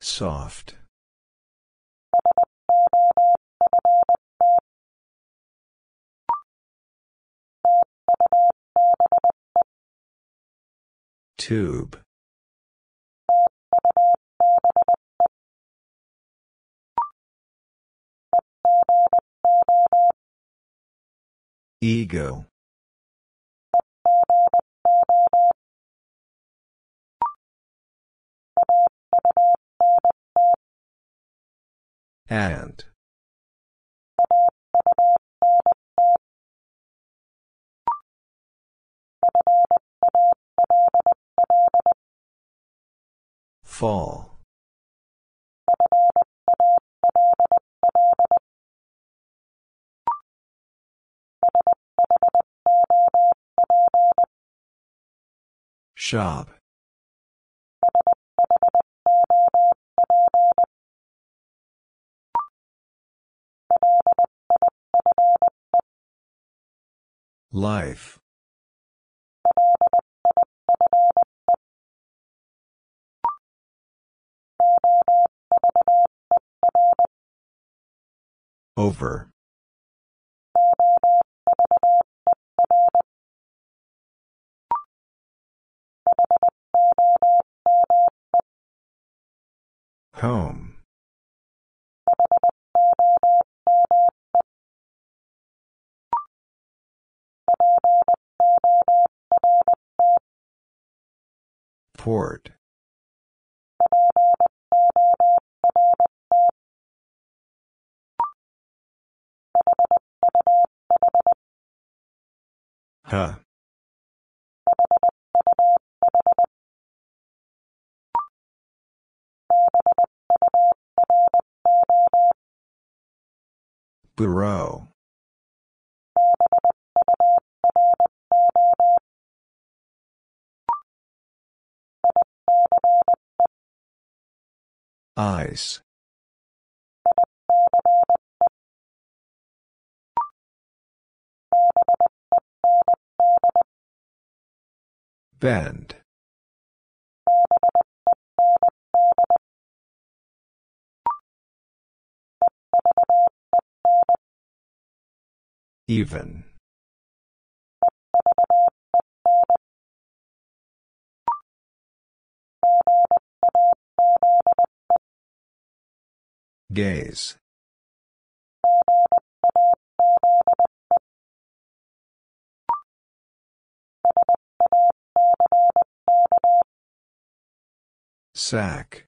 Soft. Tube. Ego. And. Fall. Shop. Life. Over. Home. Port. Huh. Bureau. Ice. Bend. Even. Gaze. Sack.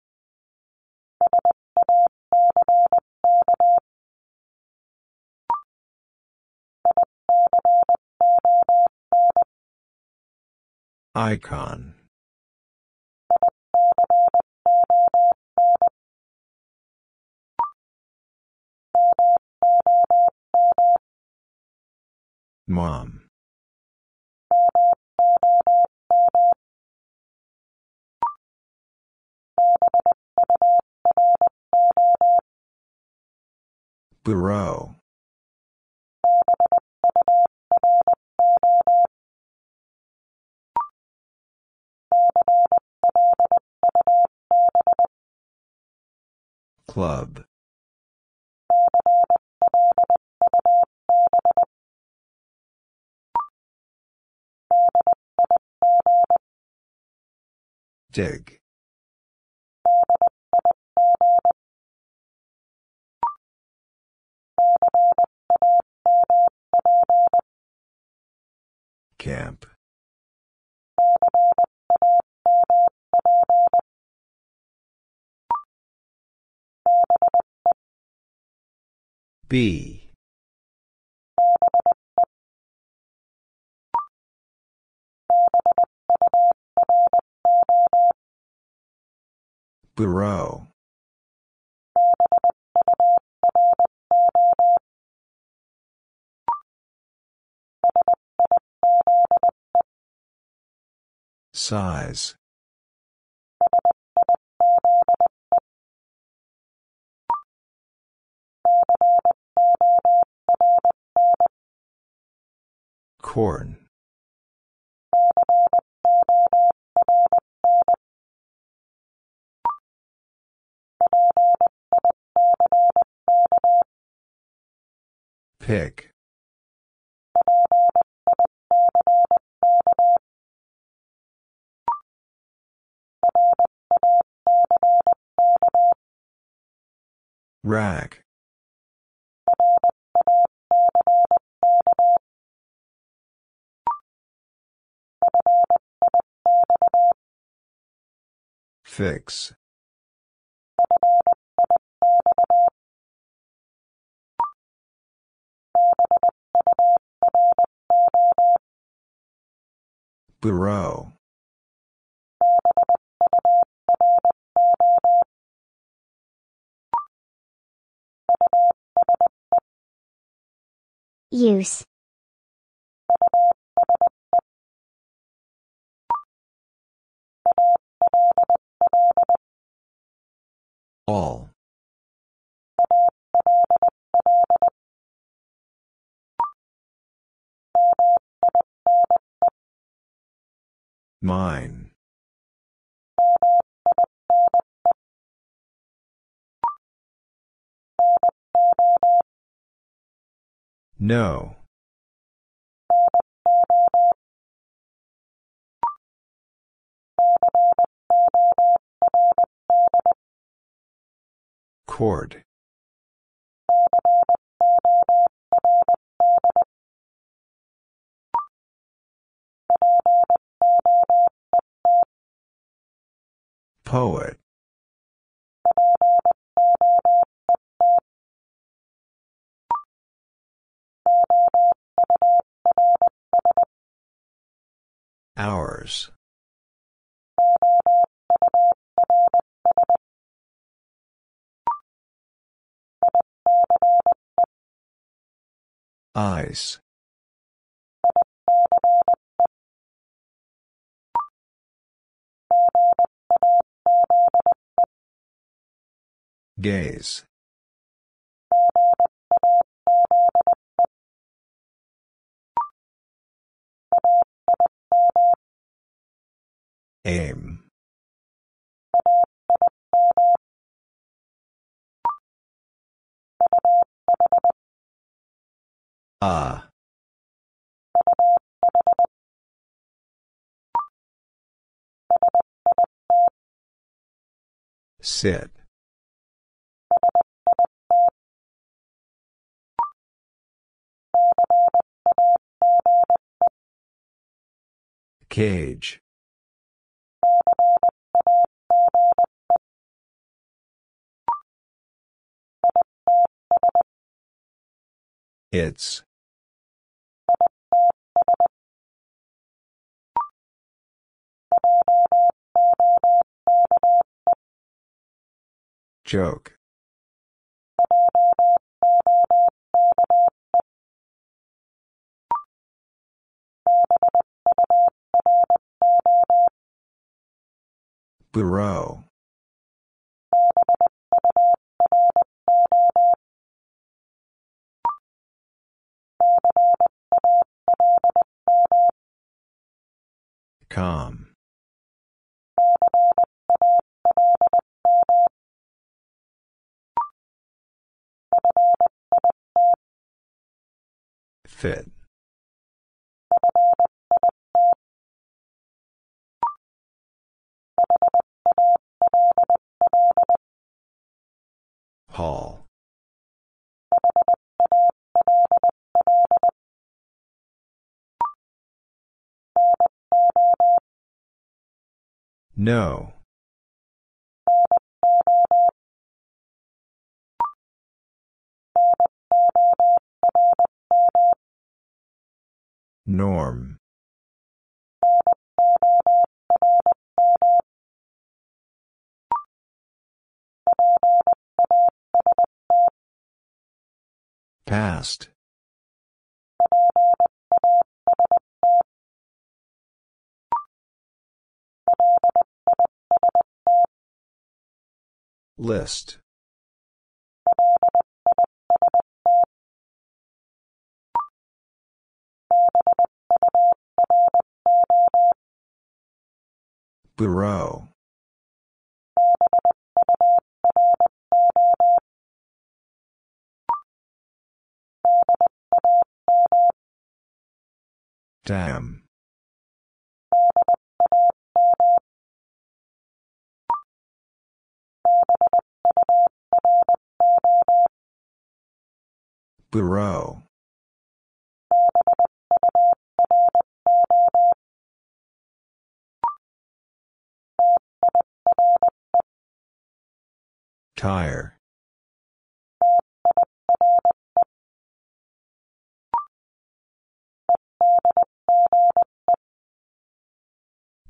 Icon. Mom. Bureau. Club. Dig. Camp. B. Bureau. Size. Corn. Pick. Rack. Fix. Bureau. Use. All. Mine. No. Cord. Poet. Hours. Ice. Gaze. Aim. Ah. Sit. Cage. It's. Joke. Bureau. Com. Fit. Hall. No. Norm. Past. List. Bureau. Stem. Bureau. Tire.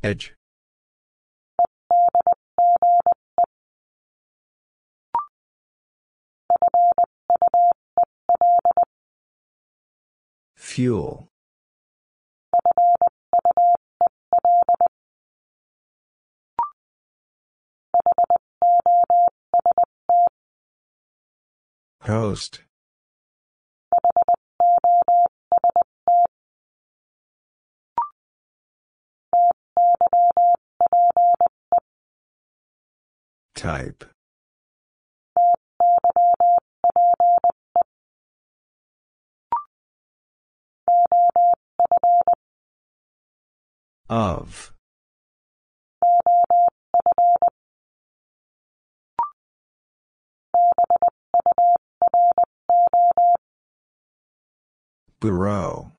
Edge. Fuel. Host. Type. Of. Bureau.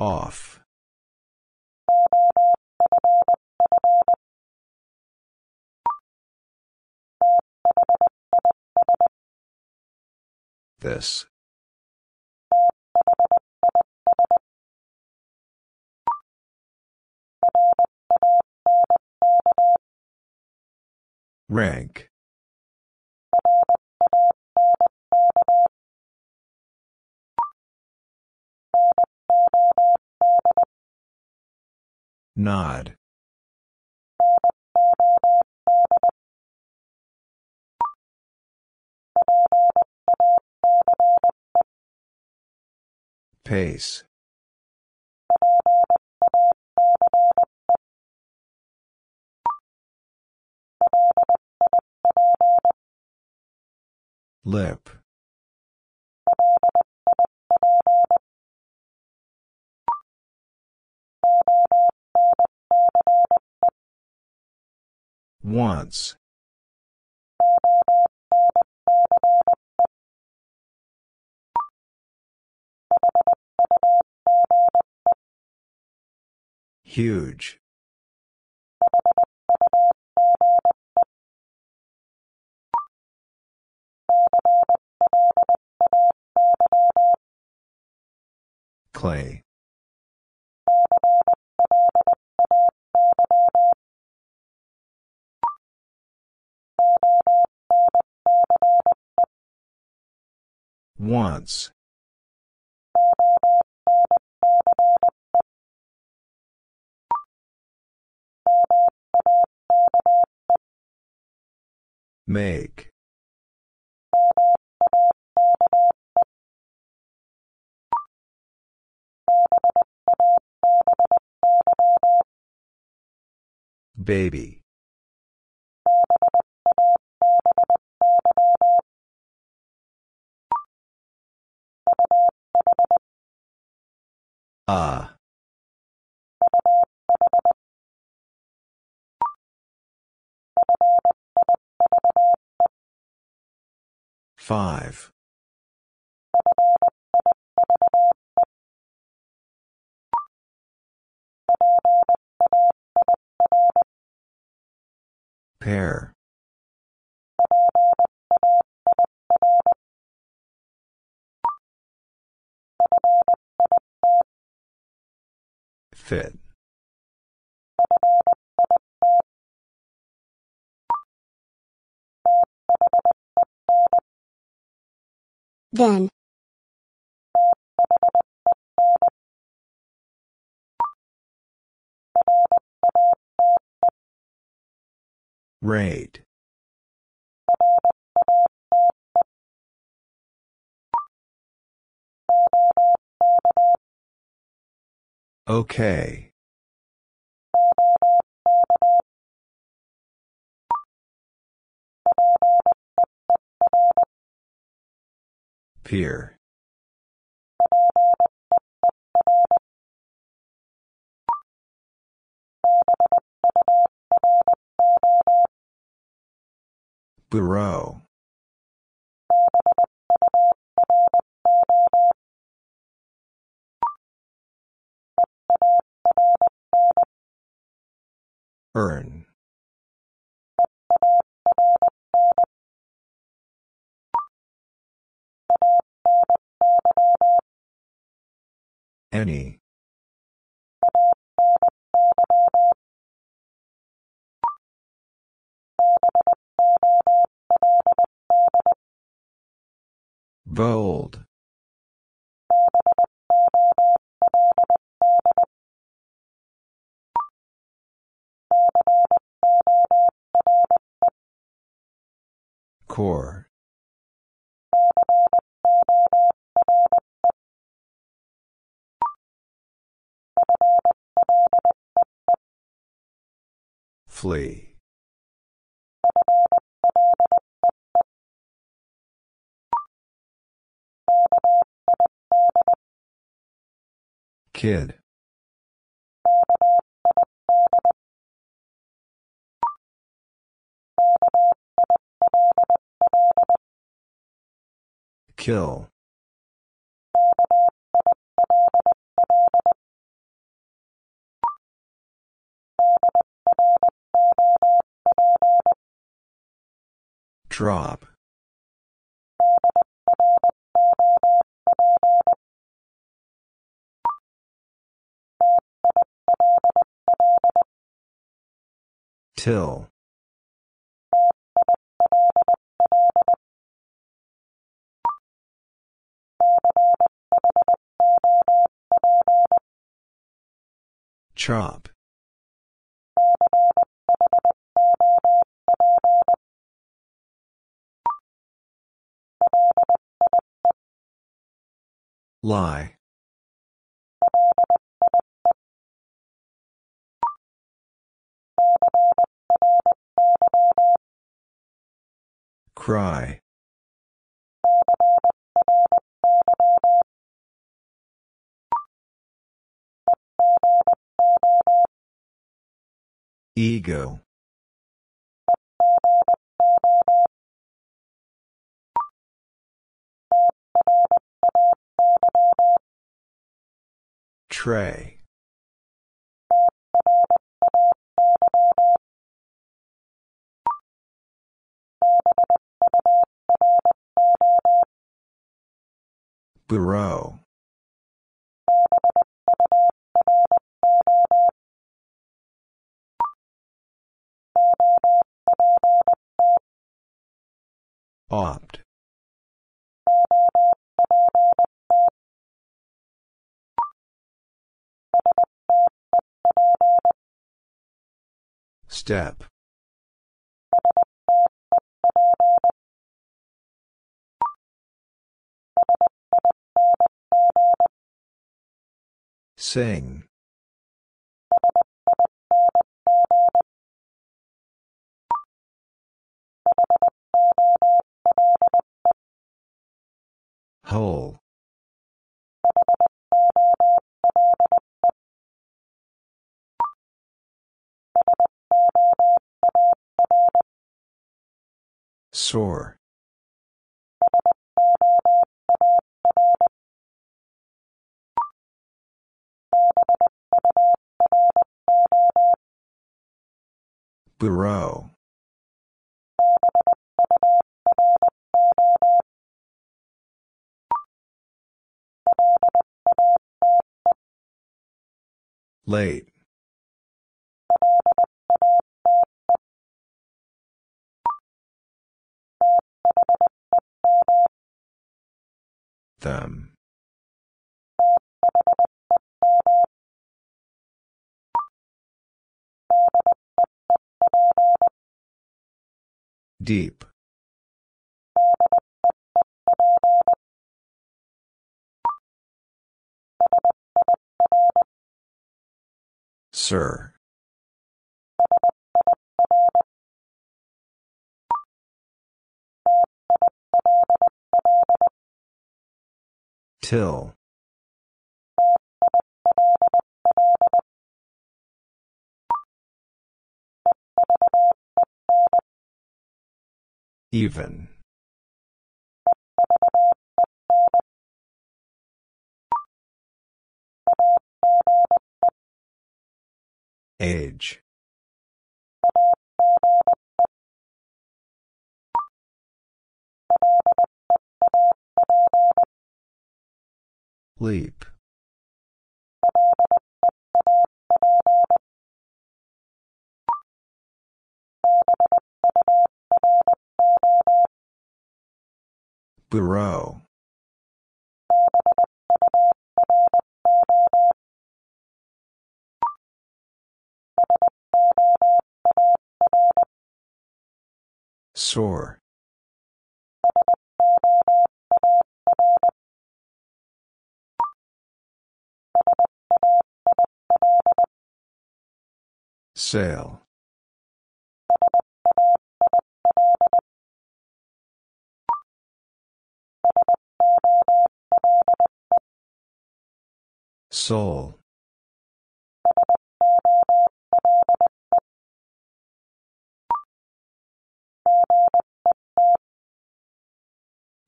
Off. This. Rank. Nod. Pace. Lip. Once. Huge. Clay. Once. Make. Baby. Ah. Five. Pair. Fit. Then. Rate. Okay. Peer. Bureau. Earn. Any. Bold. Core. Flee. Kid. Kill. Drop. Till. Chop. Lie. Cry. Ego. Tray. Bureau. Opt. Step. Sing. Whole. Sore. Bureau. Late. Them. Deep. Sir. Till. Even. Age. Leap. Bureau. Sore. Sail. Soul.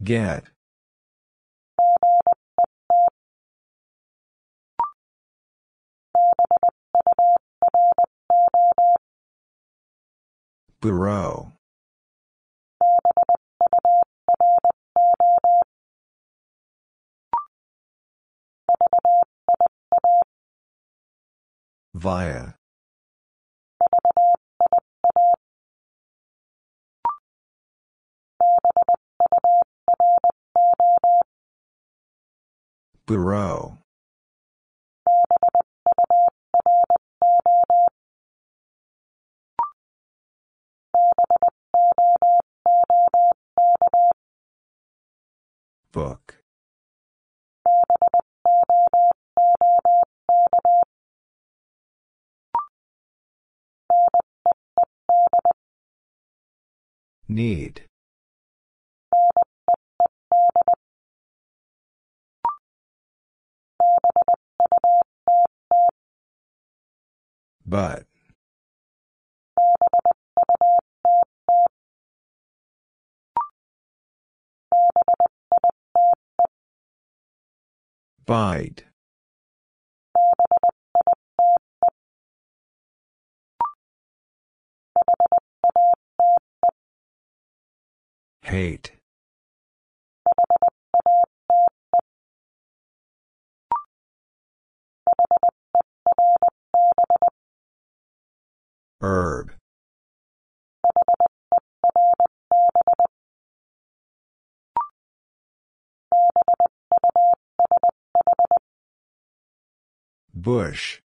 Get. Bureau. Via. Bureau. Book. Need. But. Bite. Hate. Herb. Bush.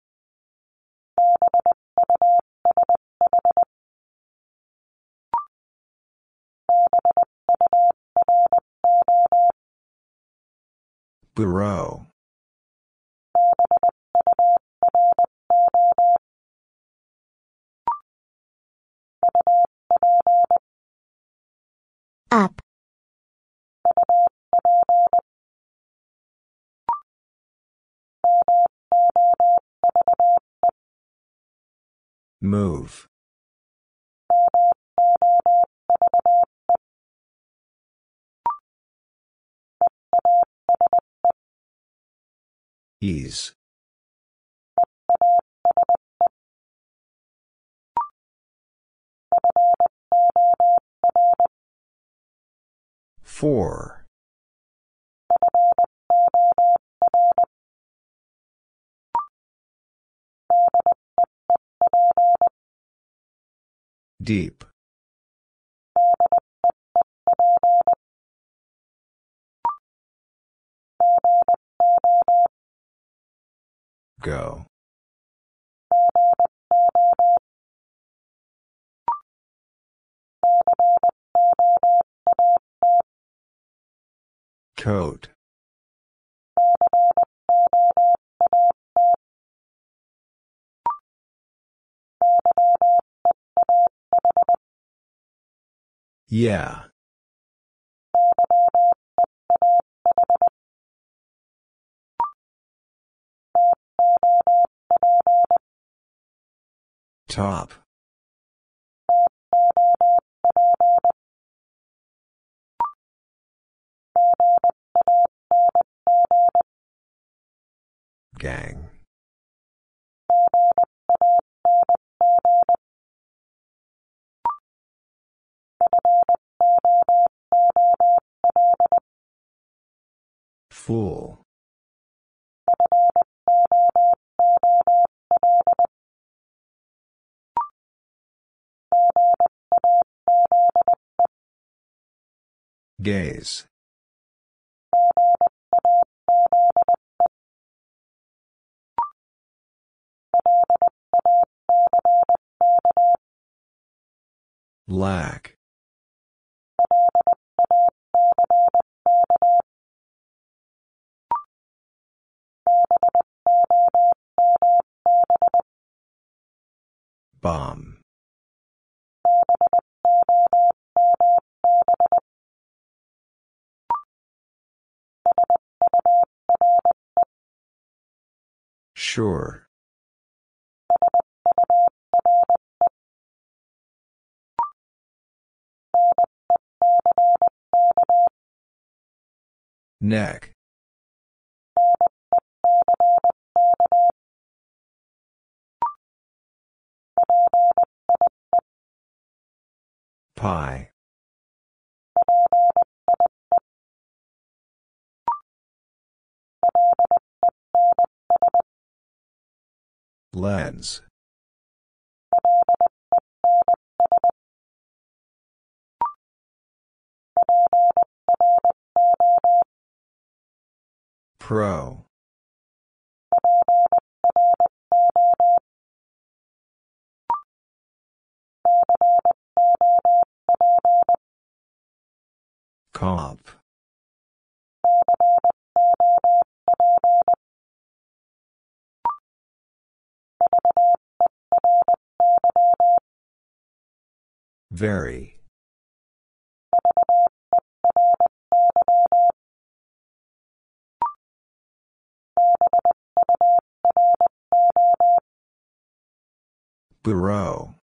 Bureau. Up. Move. Ease. Four. Deep. Go. Coat. Yeah. Top. Gang. Fool. Gaze. Lack. Bomb. Sure. Neck. Pie. Lens. Pro. Cop. Very. Bureau.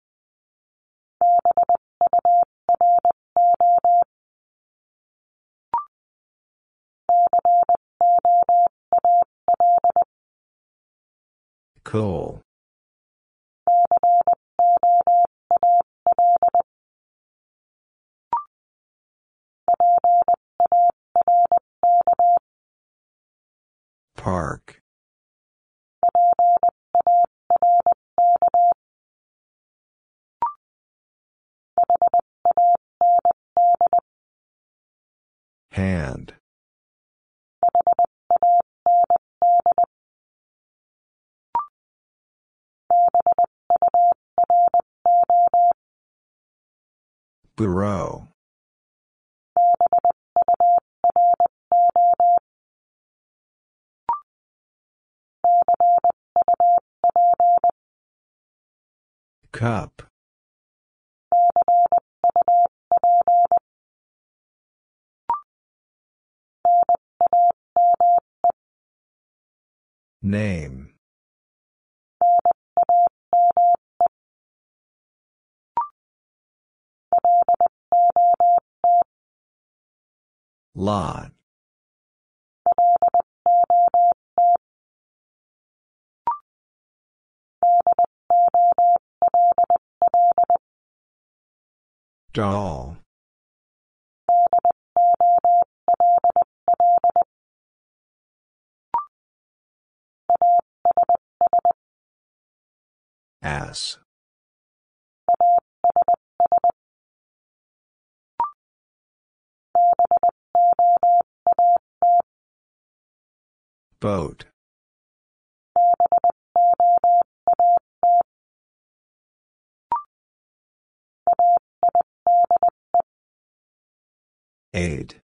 Coal. Park. Hand. Bureau. Cup. Name. Lot. Doll. Ass. Boat. Aid.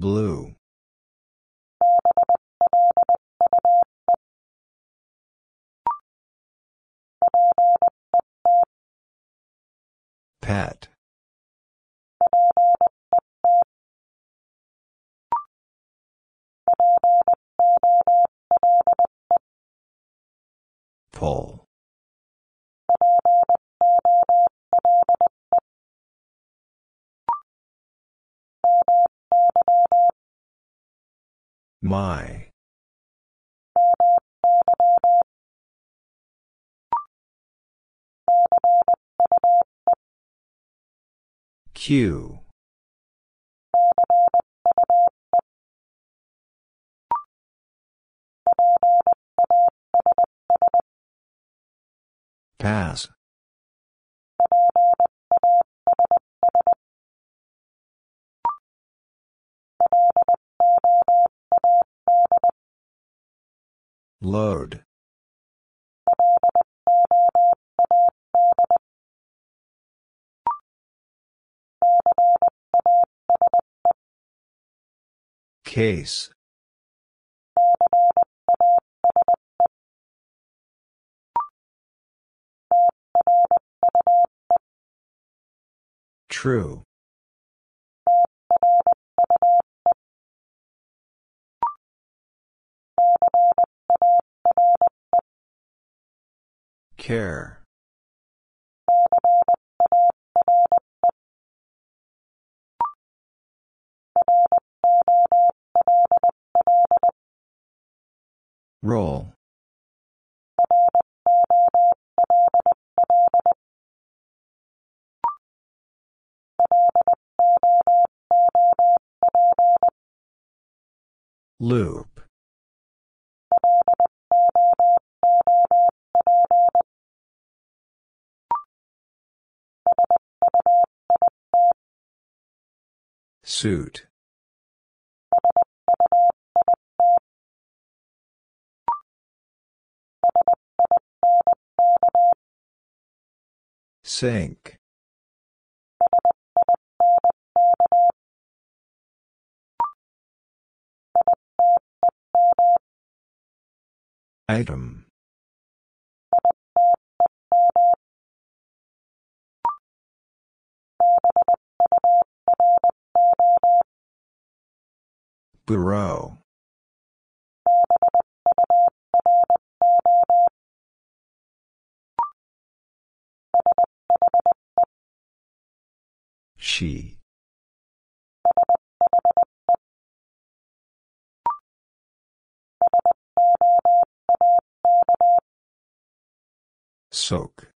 Blue. Pat. Pull. My. Q. Pass. Load. Case. True. Care. Roll. Loop. Suit. Sink. Item. Bureau. She. Soak.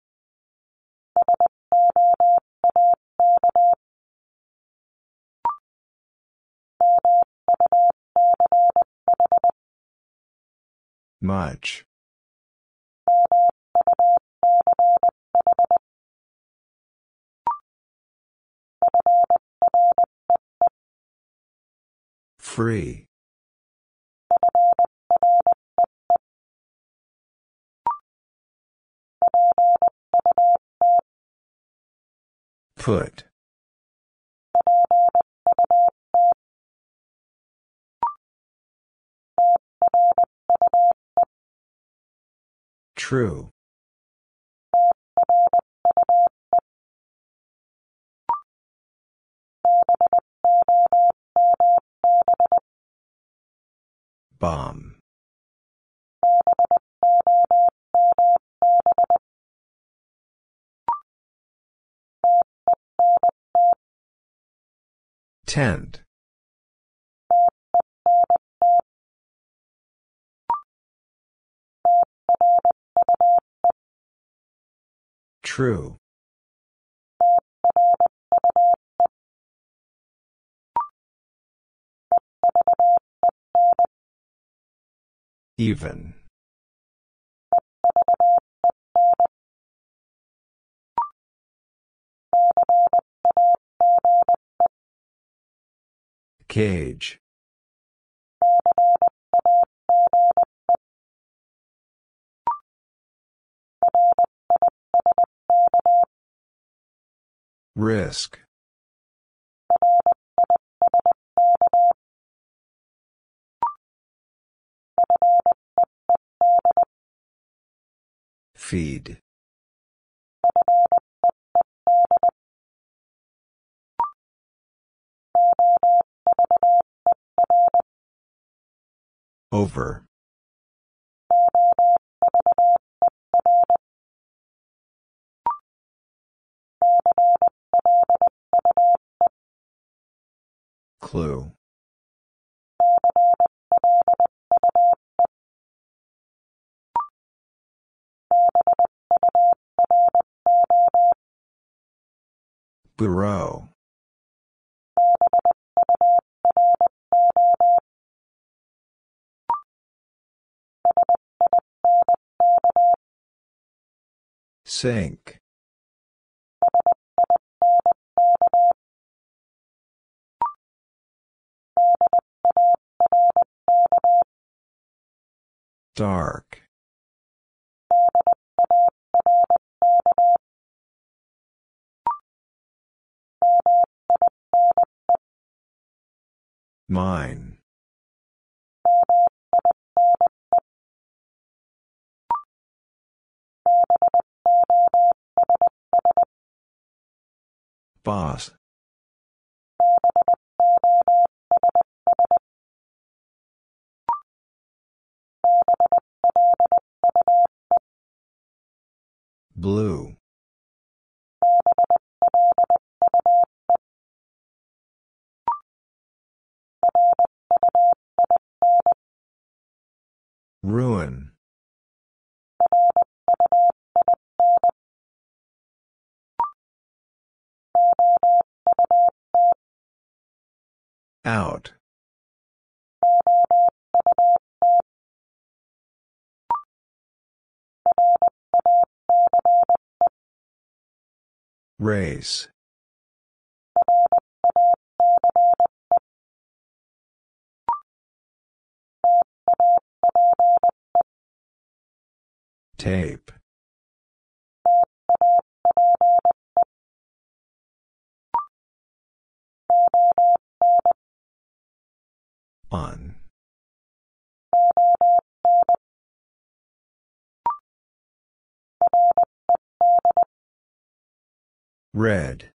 Much. Free. Put. True. Bomb. Tent. True. Even. Cage. Risk. Feed. Over. Clue. Bureau. Sink. Dark. Mine. Boss. Blue. Ruin. Out. Race. Tape. On. Red.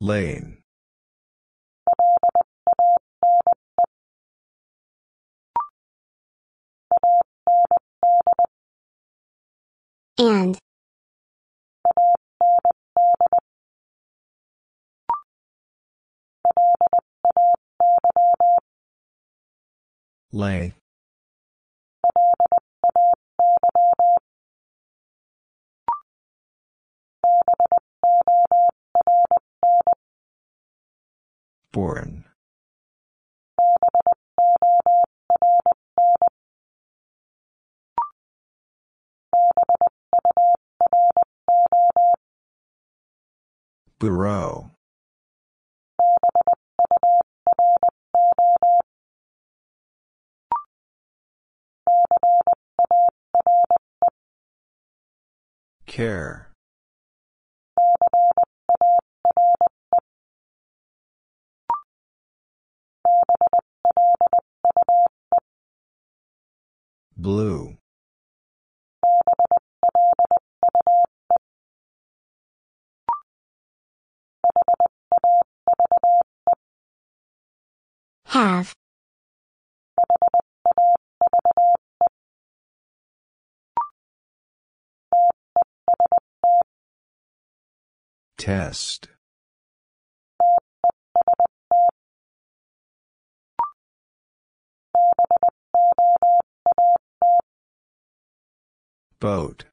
Lane. And. Lay. Born. Bureau. Care. Blue. Have. Test. Boat.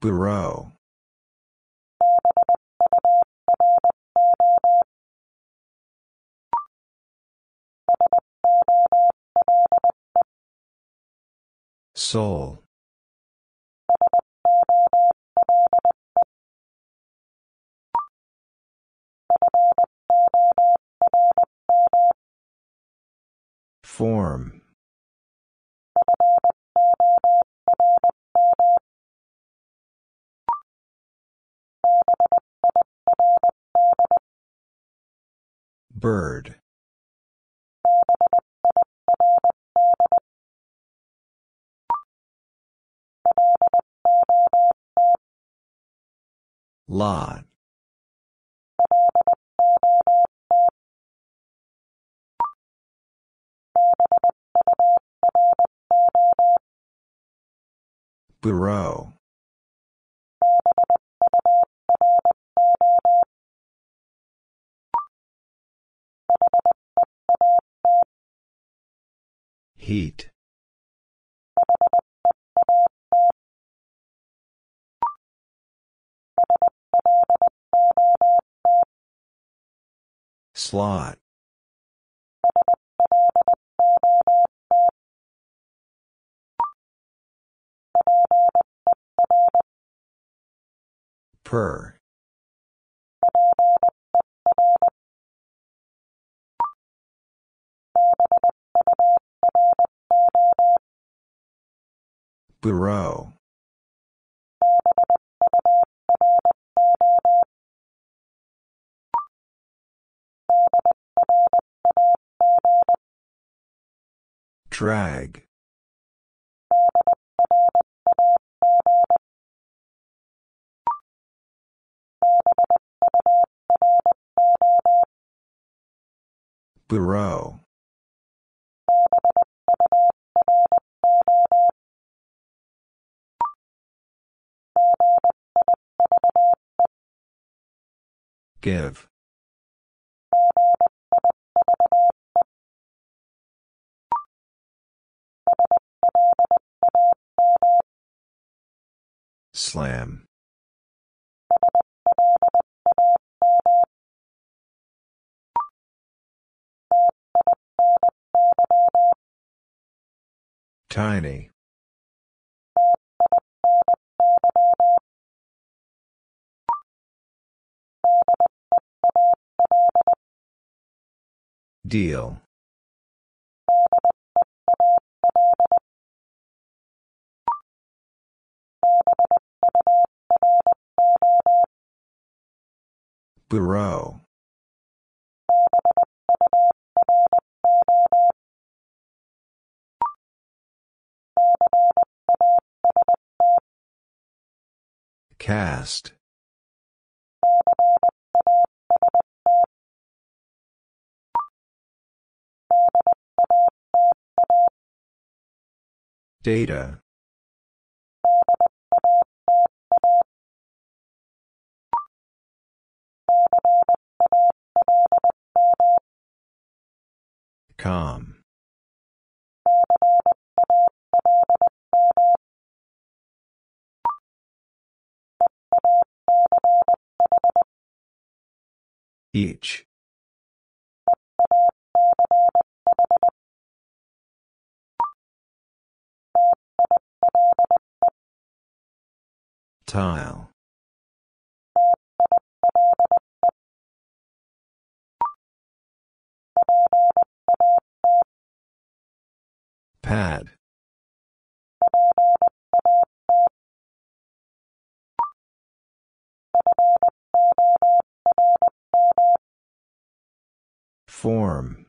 Bureau. Soul. Form. Bird. Lot. Bureau. Heat. Slot. Per. Bureau. Drag. Bureau. Give. Slam. Tiny. Deal. Bureau. Cast. Data. Com. Each. Tile. Pad. Form.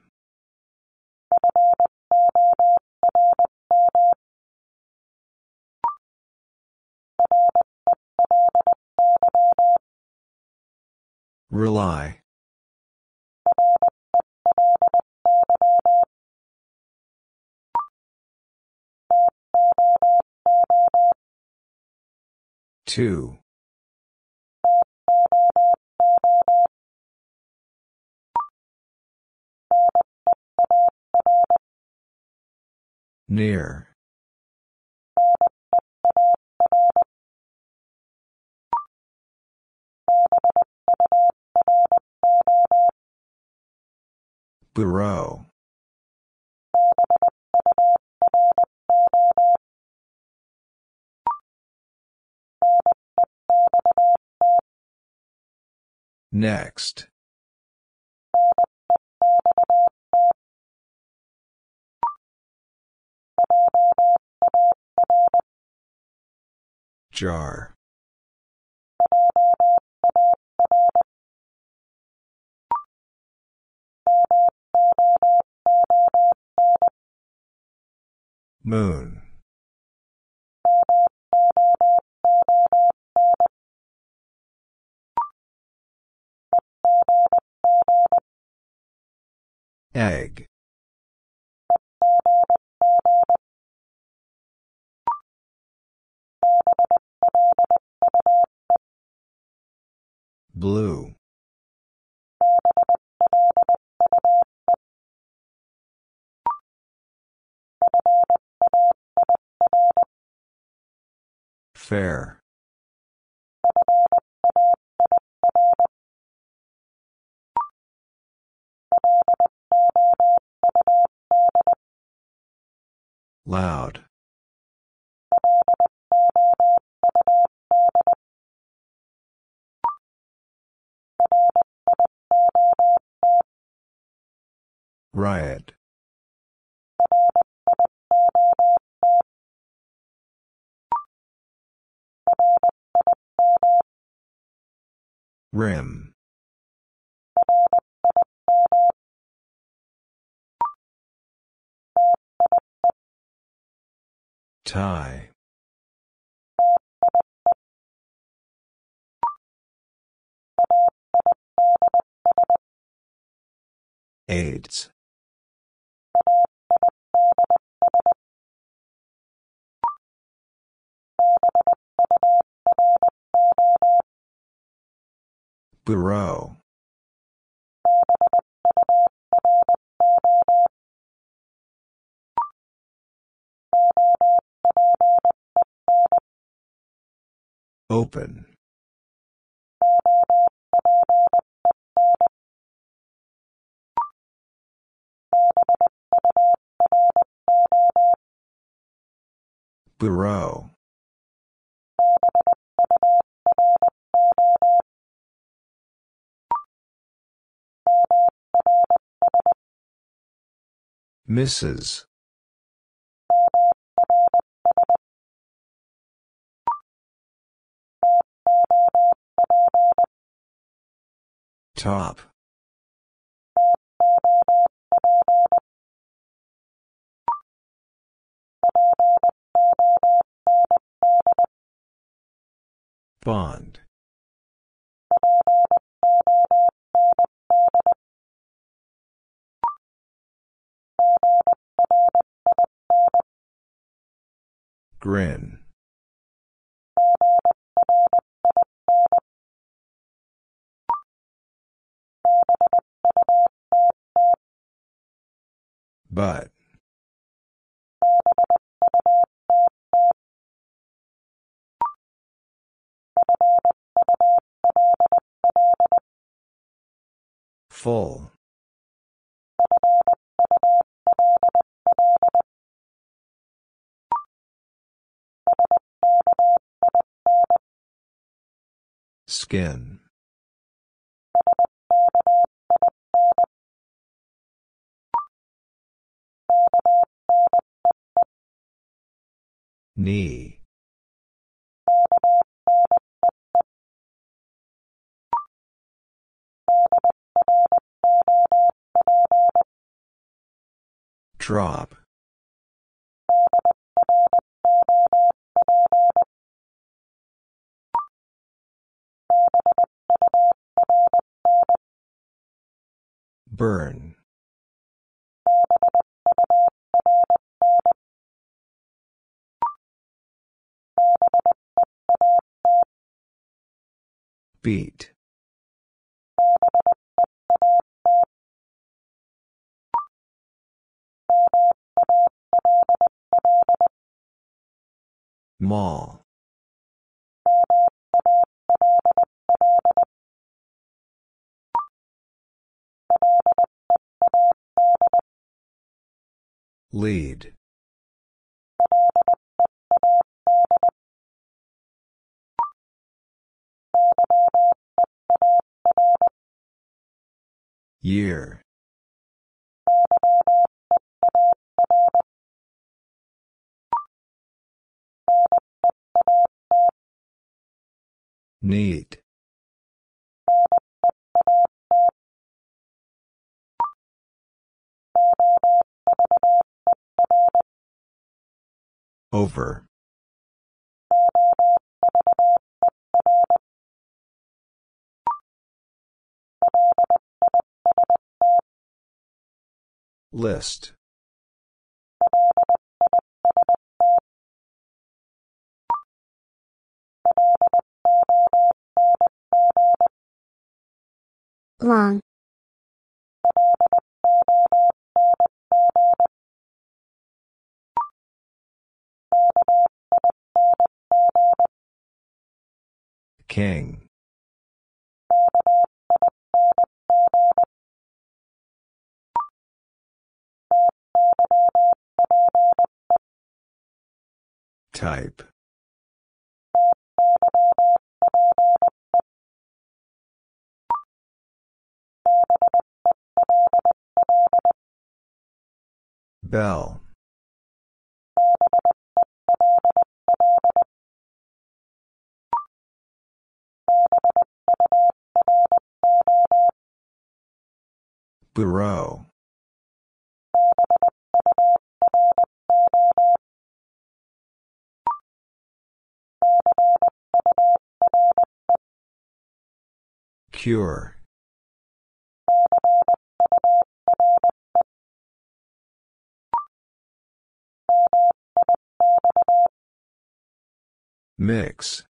Rely. Two. Near. Bureau. Next. Jar. Moon. Egg. Blue. Fair. Loud. Riot. Rim. Tie. AIDS. Bureau. Open. Bureau. Mrs. Top. Bond. Grin. But. Full. Skin. Knee. Drop. Burn. Beat. Mall. Lead. Year. Need. Over. List. long, King. Type. Bell. Bureau. Cure. Mix.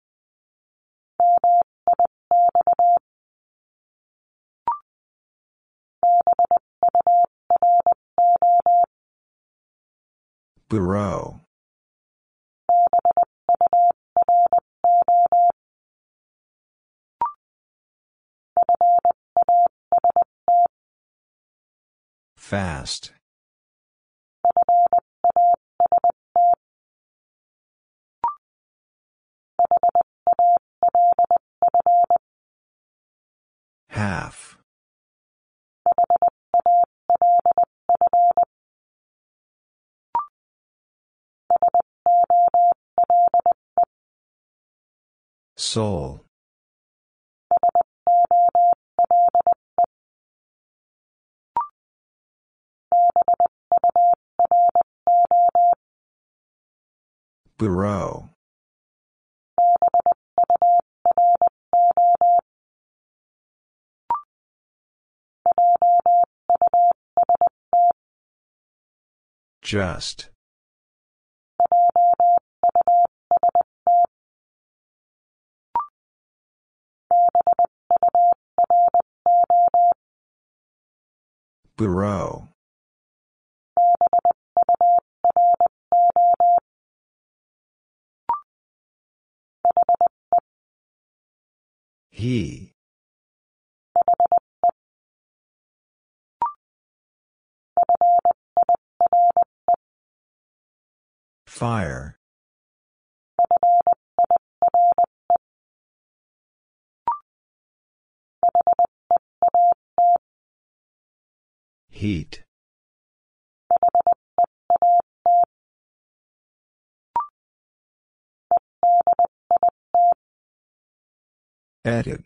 Bureau. Fast. Half. Soul. Bureau. Just. Bureau. He. Fire. Heat. Edit.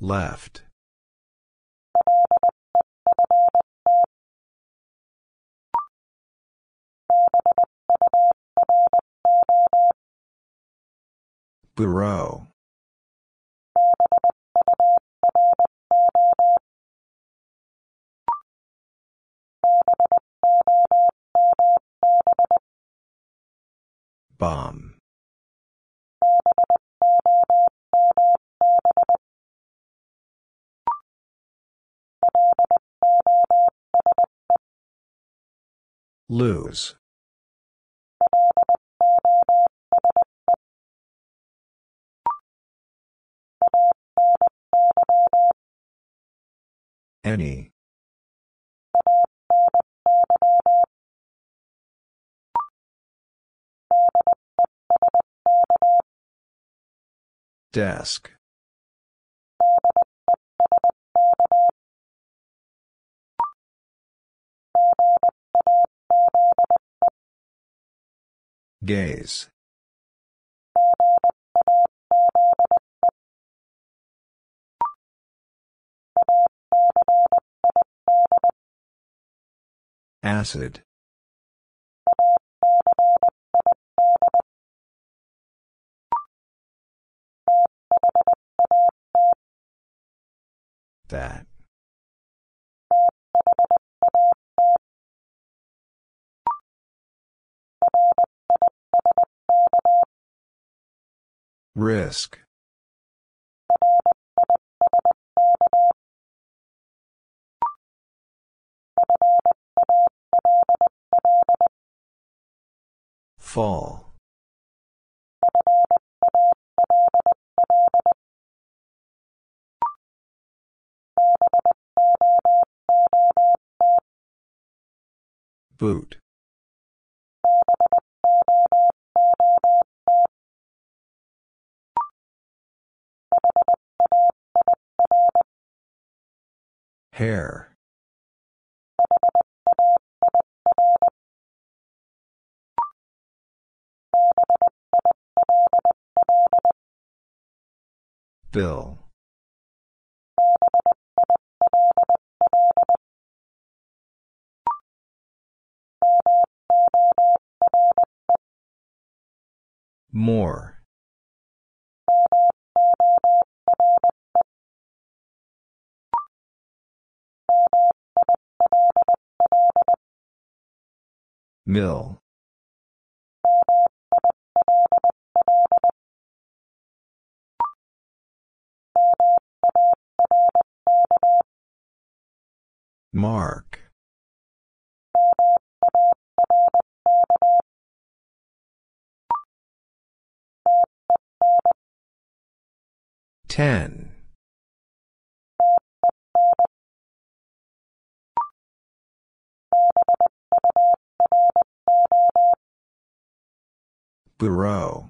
Left. Bureau. Bomb. Lose. Any. Desk. Gaze. Acid. That. Risk. Fall. Boot. Hair. Bill. More. Mill. Mark. Ten. Bureau.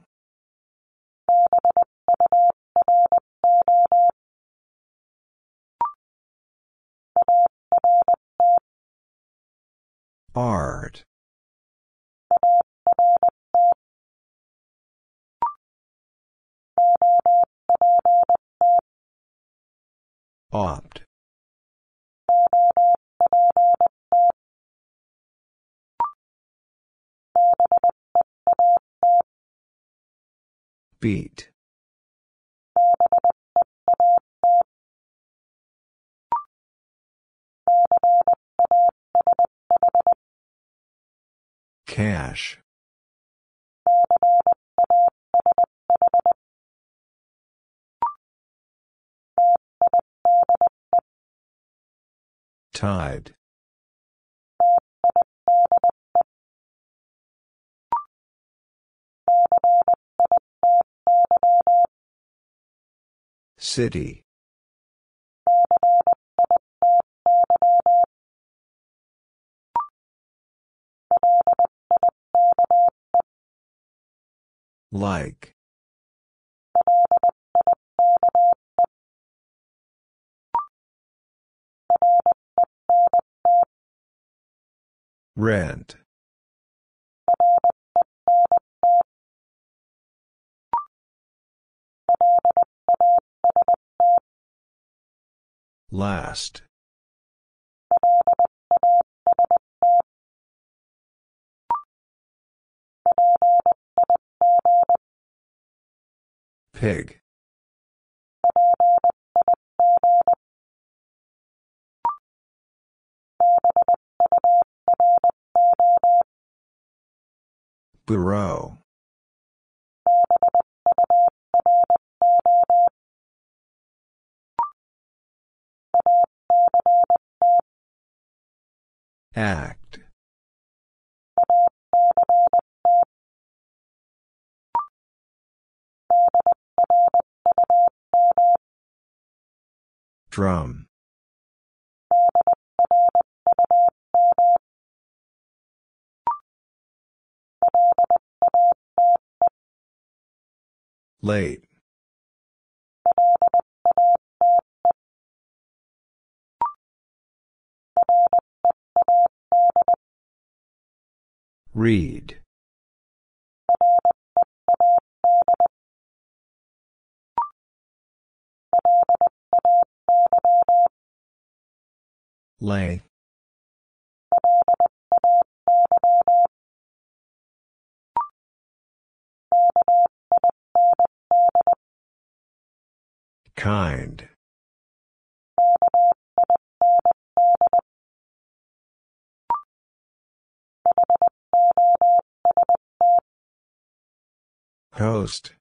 Art. Opt. Beat. Cash. Tide. City. Like. Rent. Last. Pig. Bureau. Act. Drum. Late. Read. Lay. Kind. Host.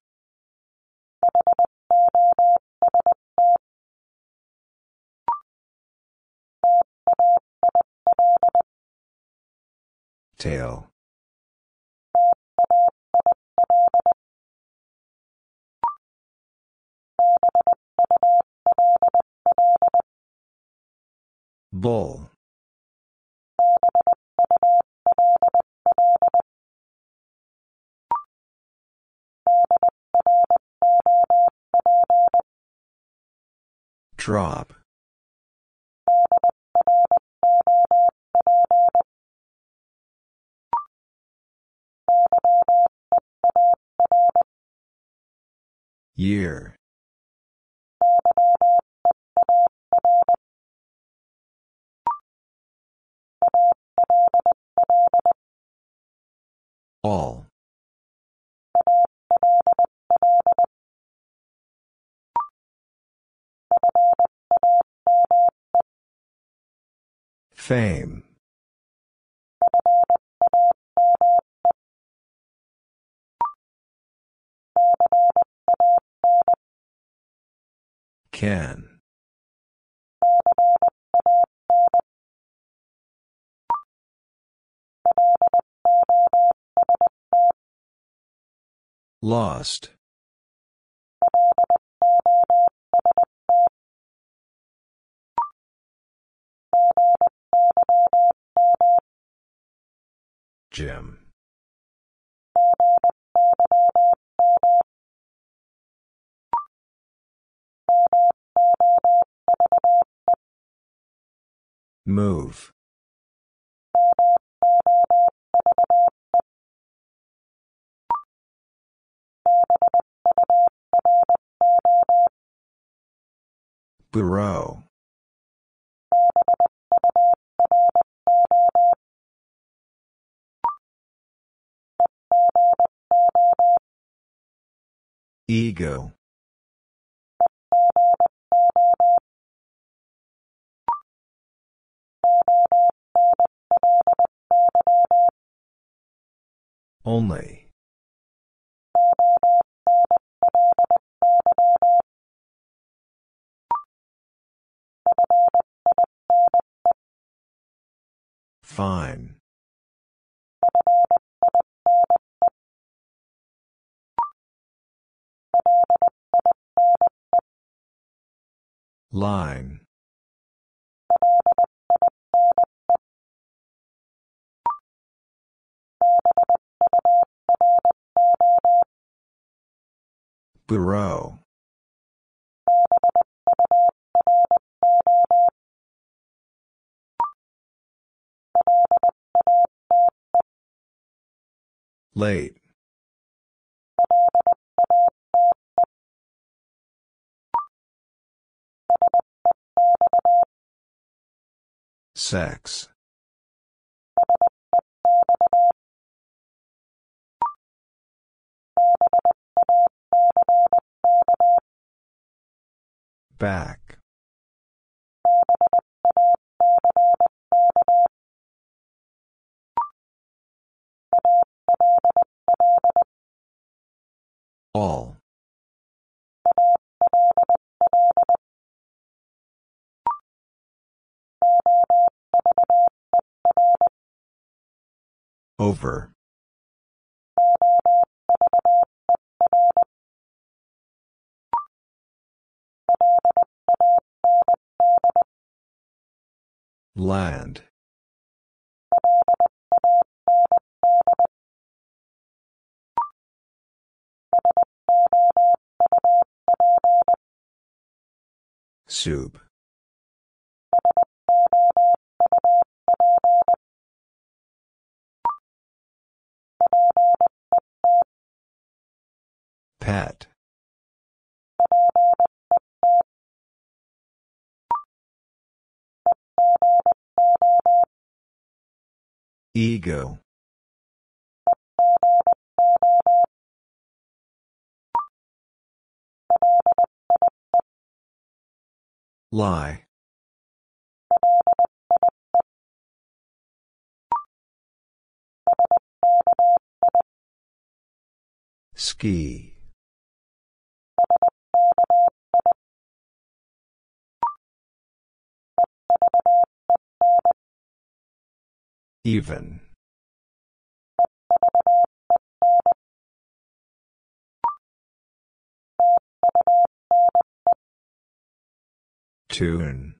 Tail. Bull. Drop. Year. All. Fame. Can. Lost. Jim. Move. Bureau. Ego. Only. Fine. Line. Bureau. Late. Sex. Back. All. Over. Land. Soup. Pet. Ego. Lie. Ski. Even. Tune.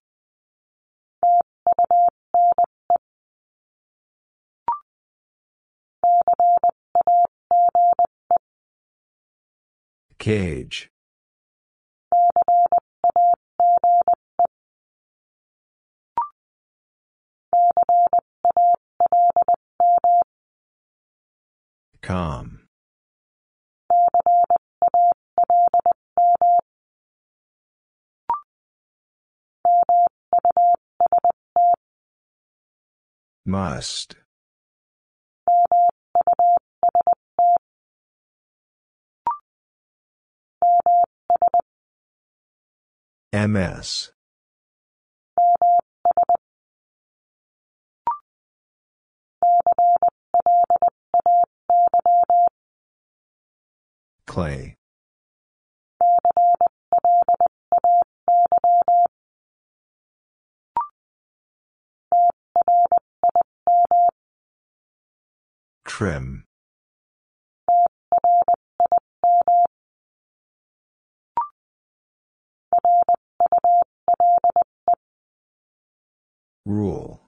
Cage. Calm. Must. MS. Clay. Trim. Rule.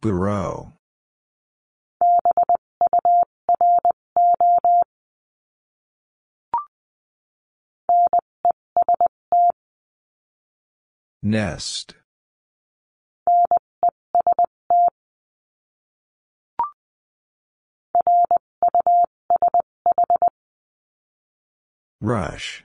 Bureau. Nest. Rush.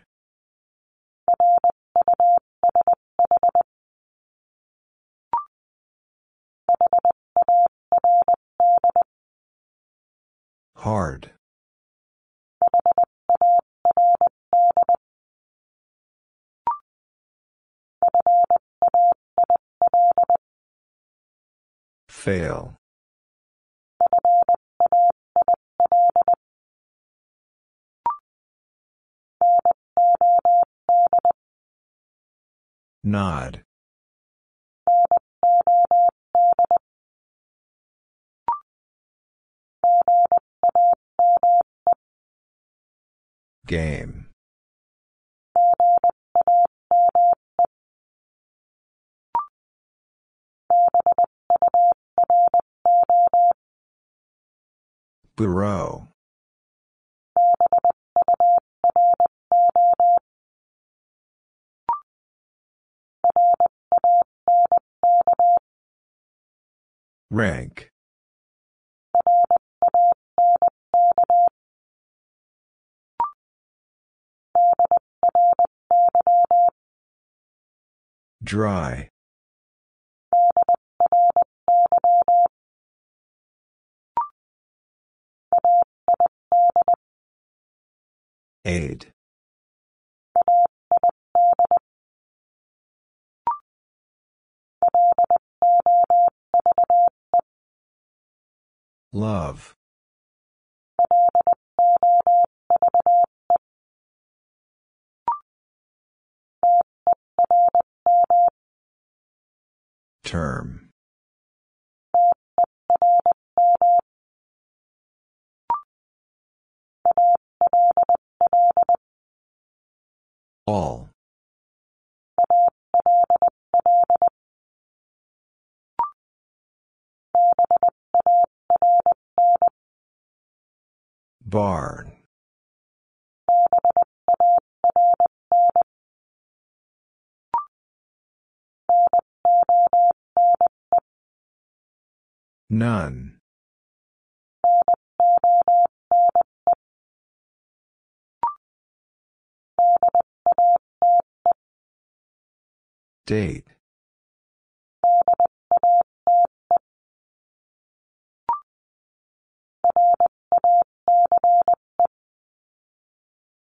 Hard. Fail. Nod. Game. Bureau. Rank. Dry. Aid. Love. Term. All. Barn. None. Date.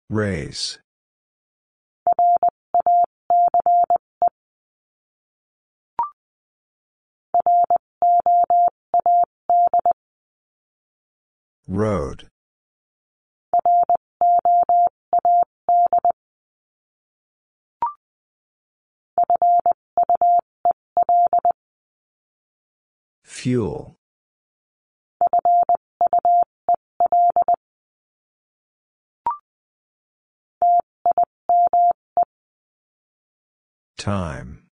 Race. Road. Fuel. Time.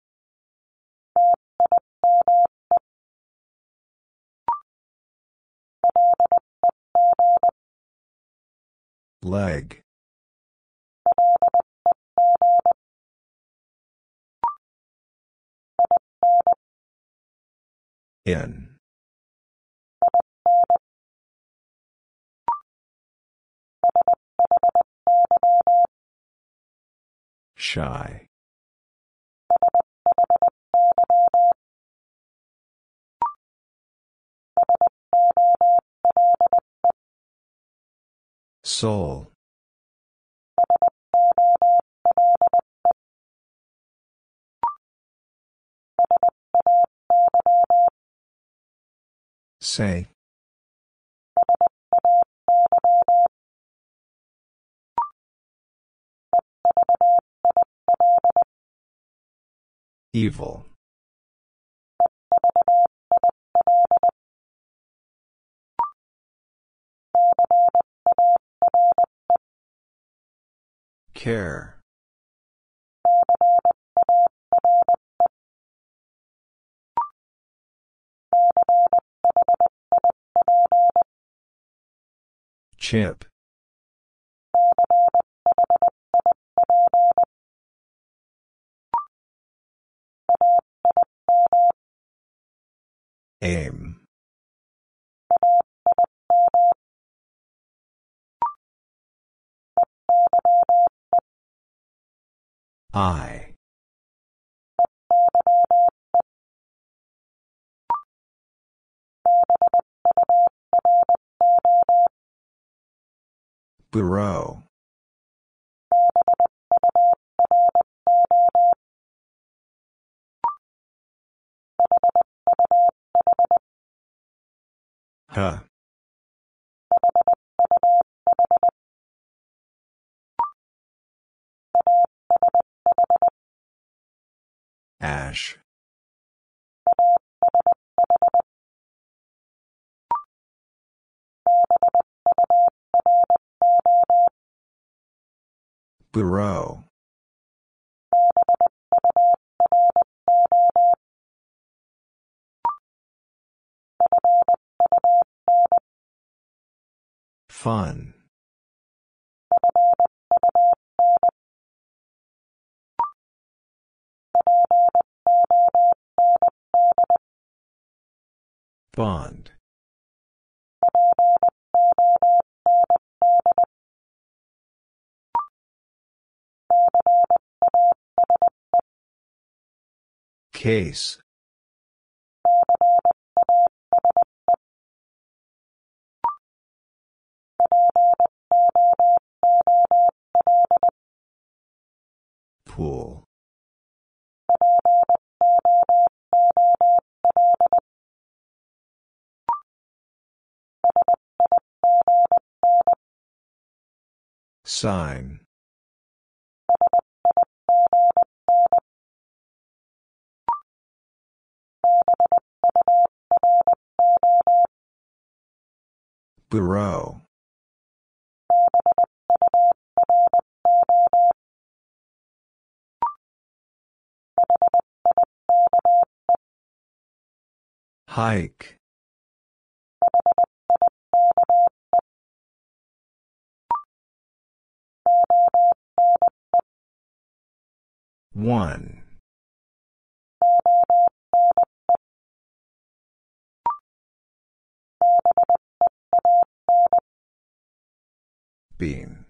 Leg. In. Shy. Soul. Say. Evil. Care. Chip. Aim. I. Bureau. Huh. Ash. Bureau. Fun. Bond. Case. Pool. Sign. Bureau. Hike. One. Bean.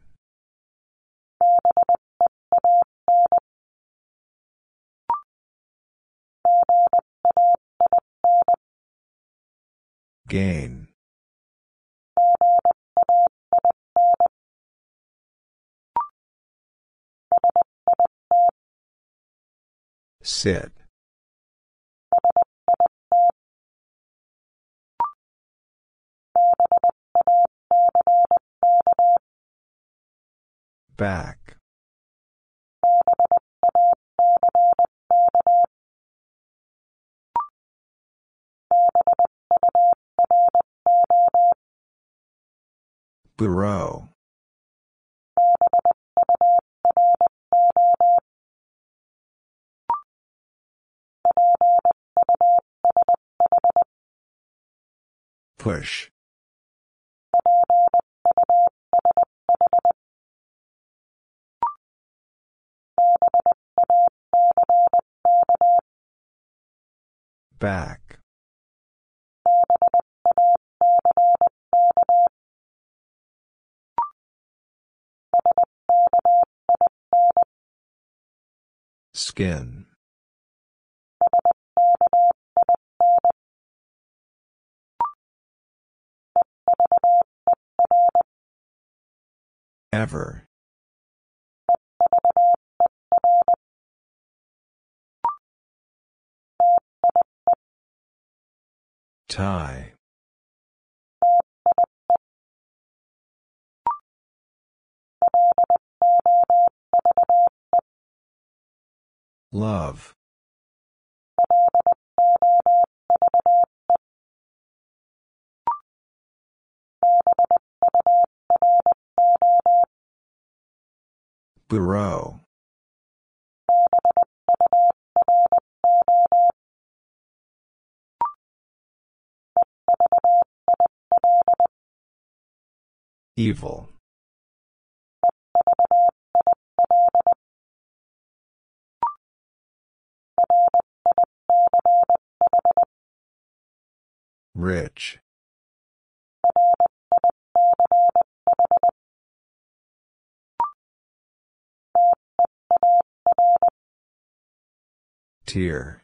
Gain. Sit. Back. Bureau. Push. Back. Skin. Ever. Tie. Love. Bureau. Evil. Rich. Tier.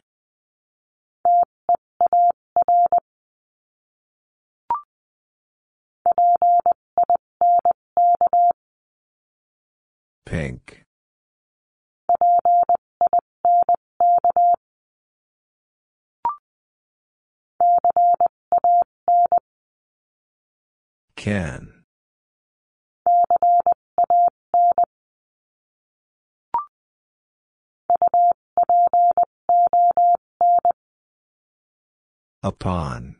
Pink. Can. Upon.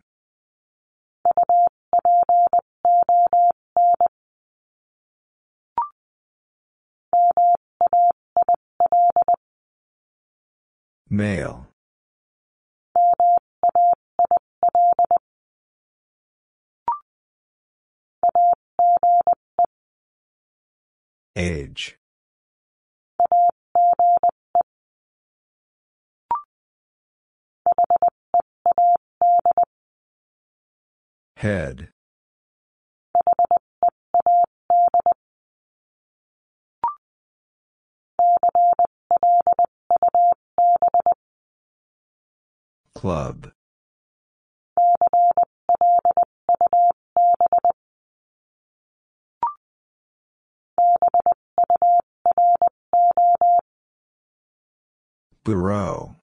Male. Age. Head. Club. Bureau.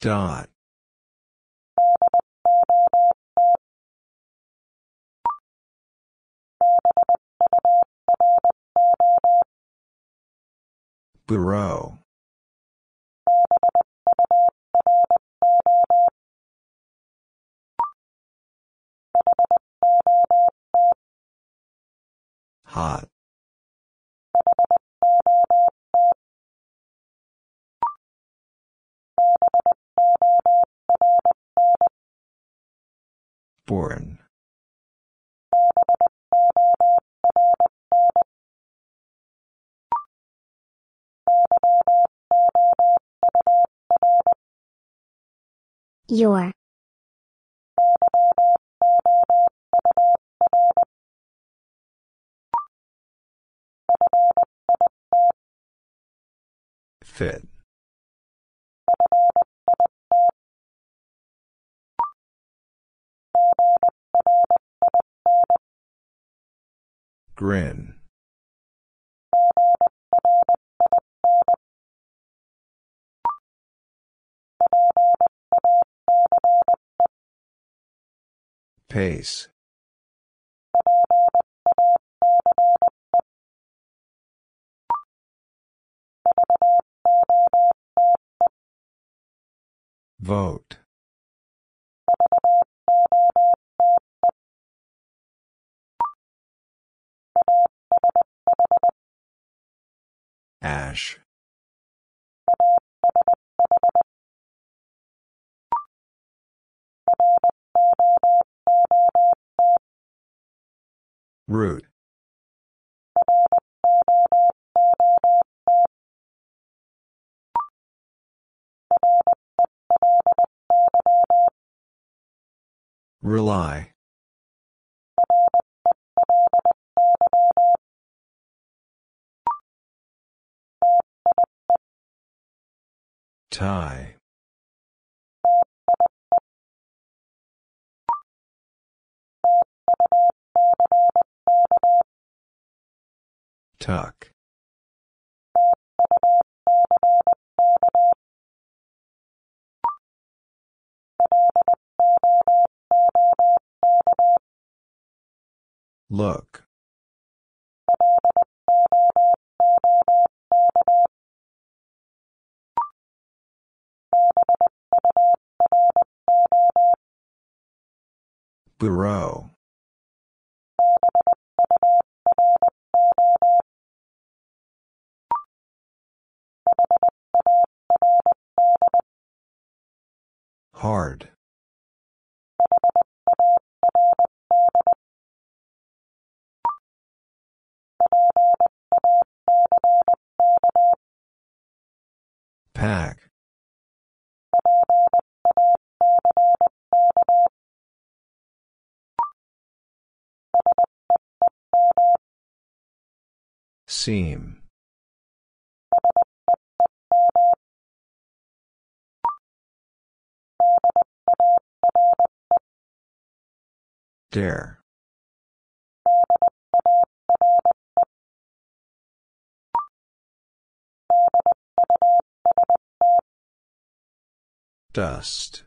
Dot. Bureau. Hot. Born. Your. Fit. Grin. Pace. Vote. Ash. Root. Rely. Tie. Tuck. Look. Bureau. Hard. Pack. Seam. Dare. Dust.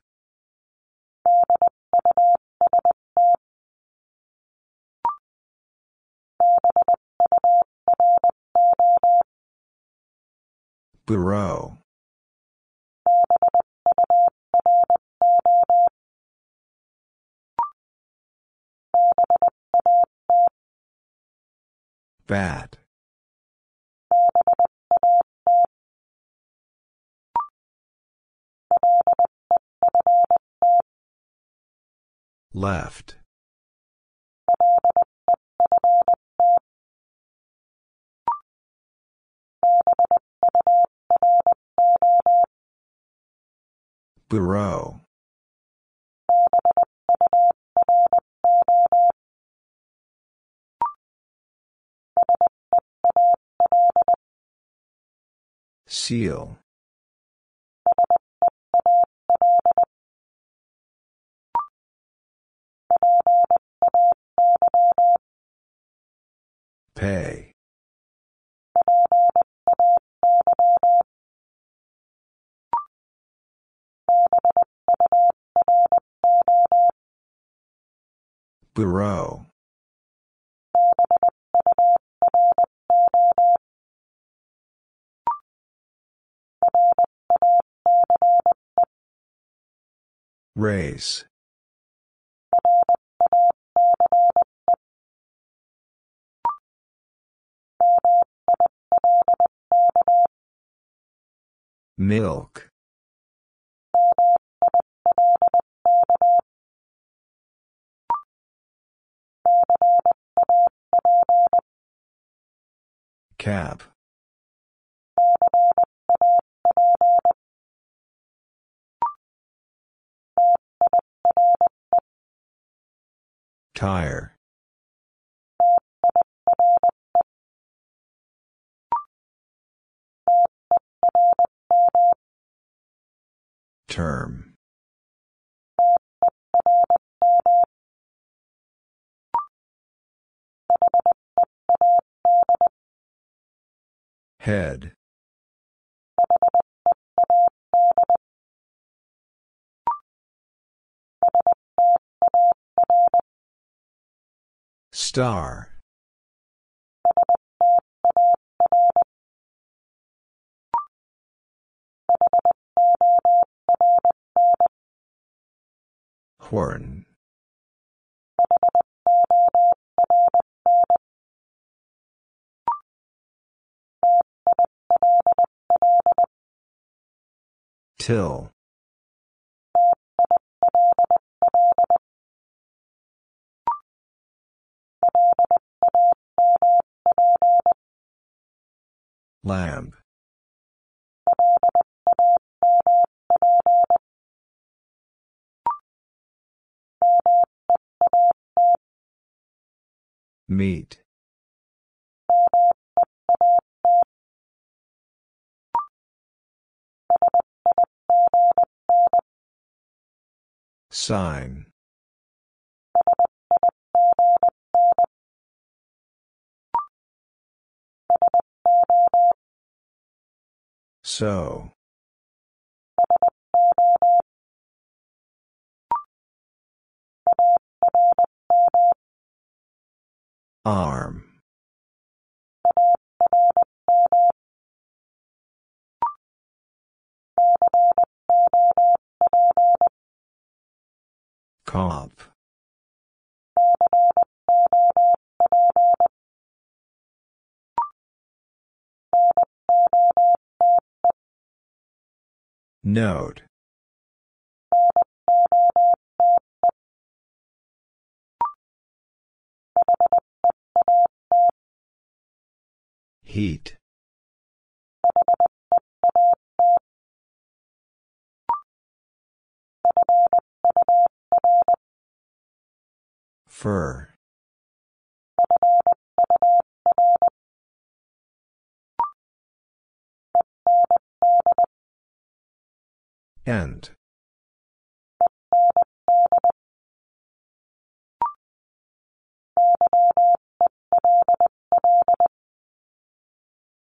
Bureau. Bat. Left. Bureau. Seal. Pay. Bureau. Race. Milk. Cap. Tire. Term. Head. Star. Horn. Till. Lamb. Meat. Sign. So. Arm. Cop. Note. Heat. Fur. End.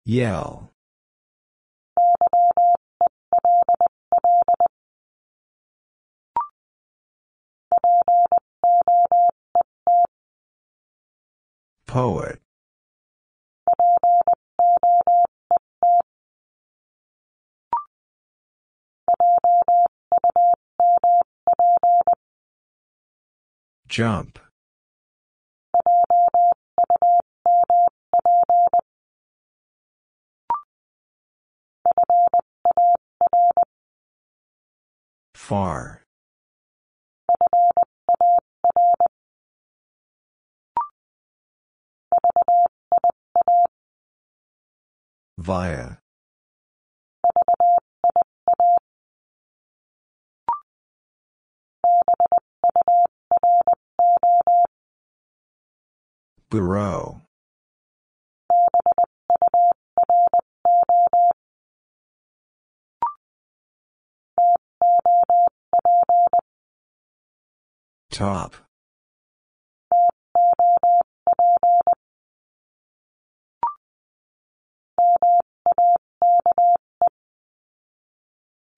Yell. Poet. Jump. Far. Via. Bureau. Top.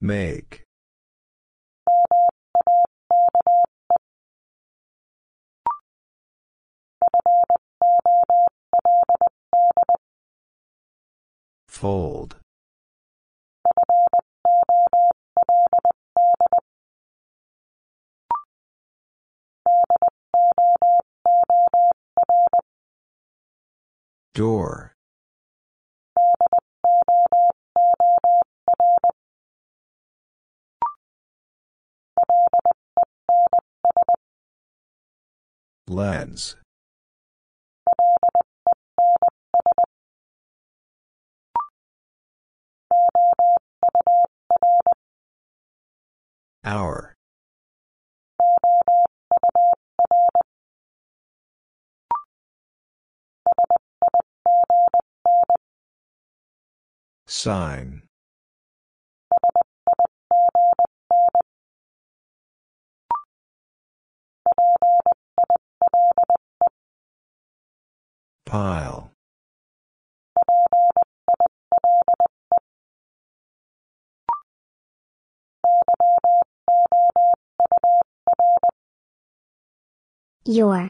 Make. Fold. Door. Lens. Hour. Sign. Pile. Your.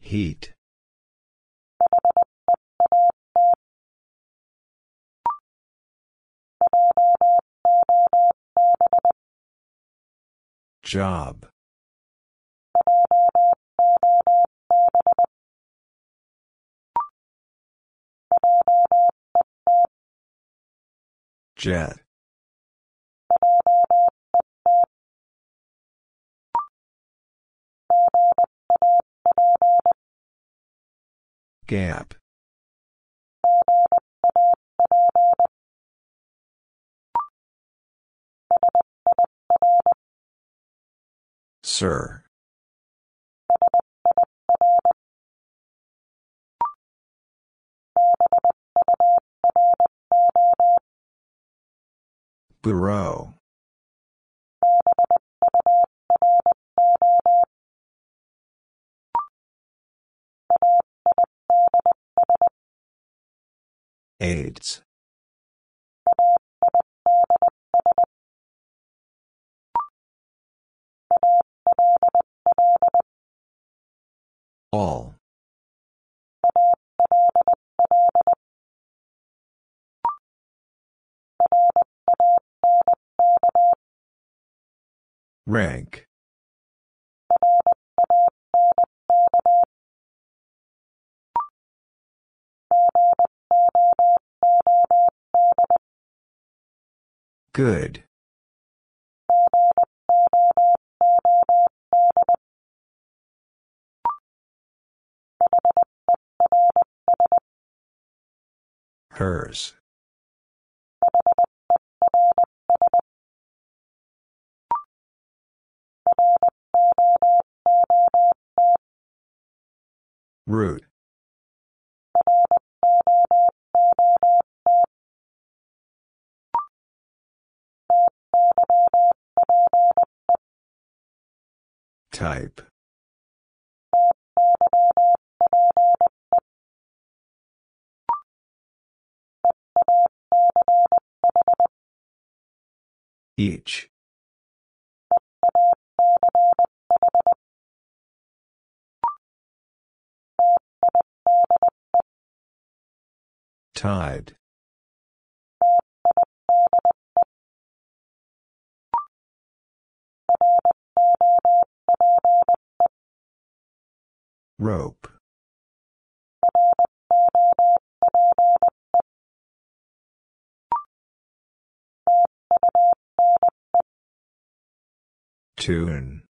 Heat. Job. Jet. Gap. Sir. Bureau. AIDS. All. Rank. Good. Hers. Root. Type. Each. Tide. Rope. Tune.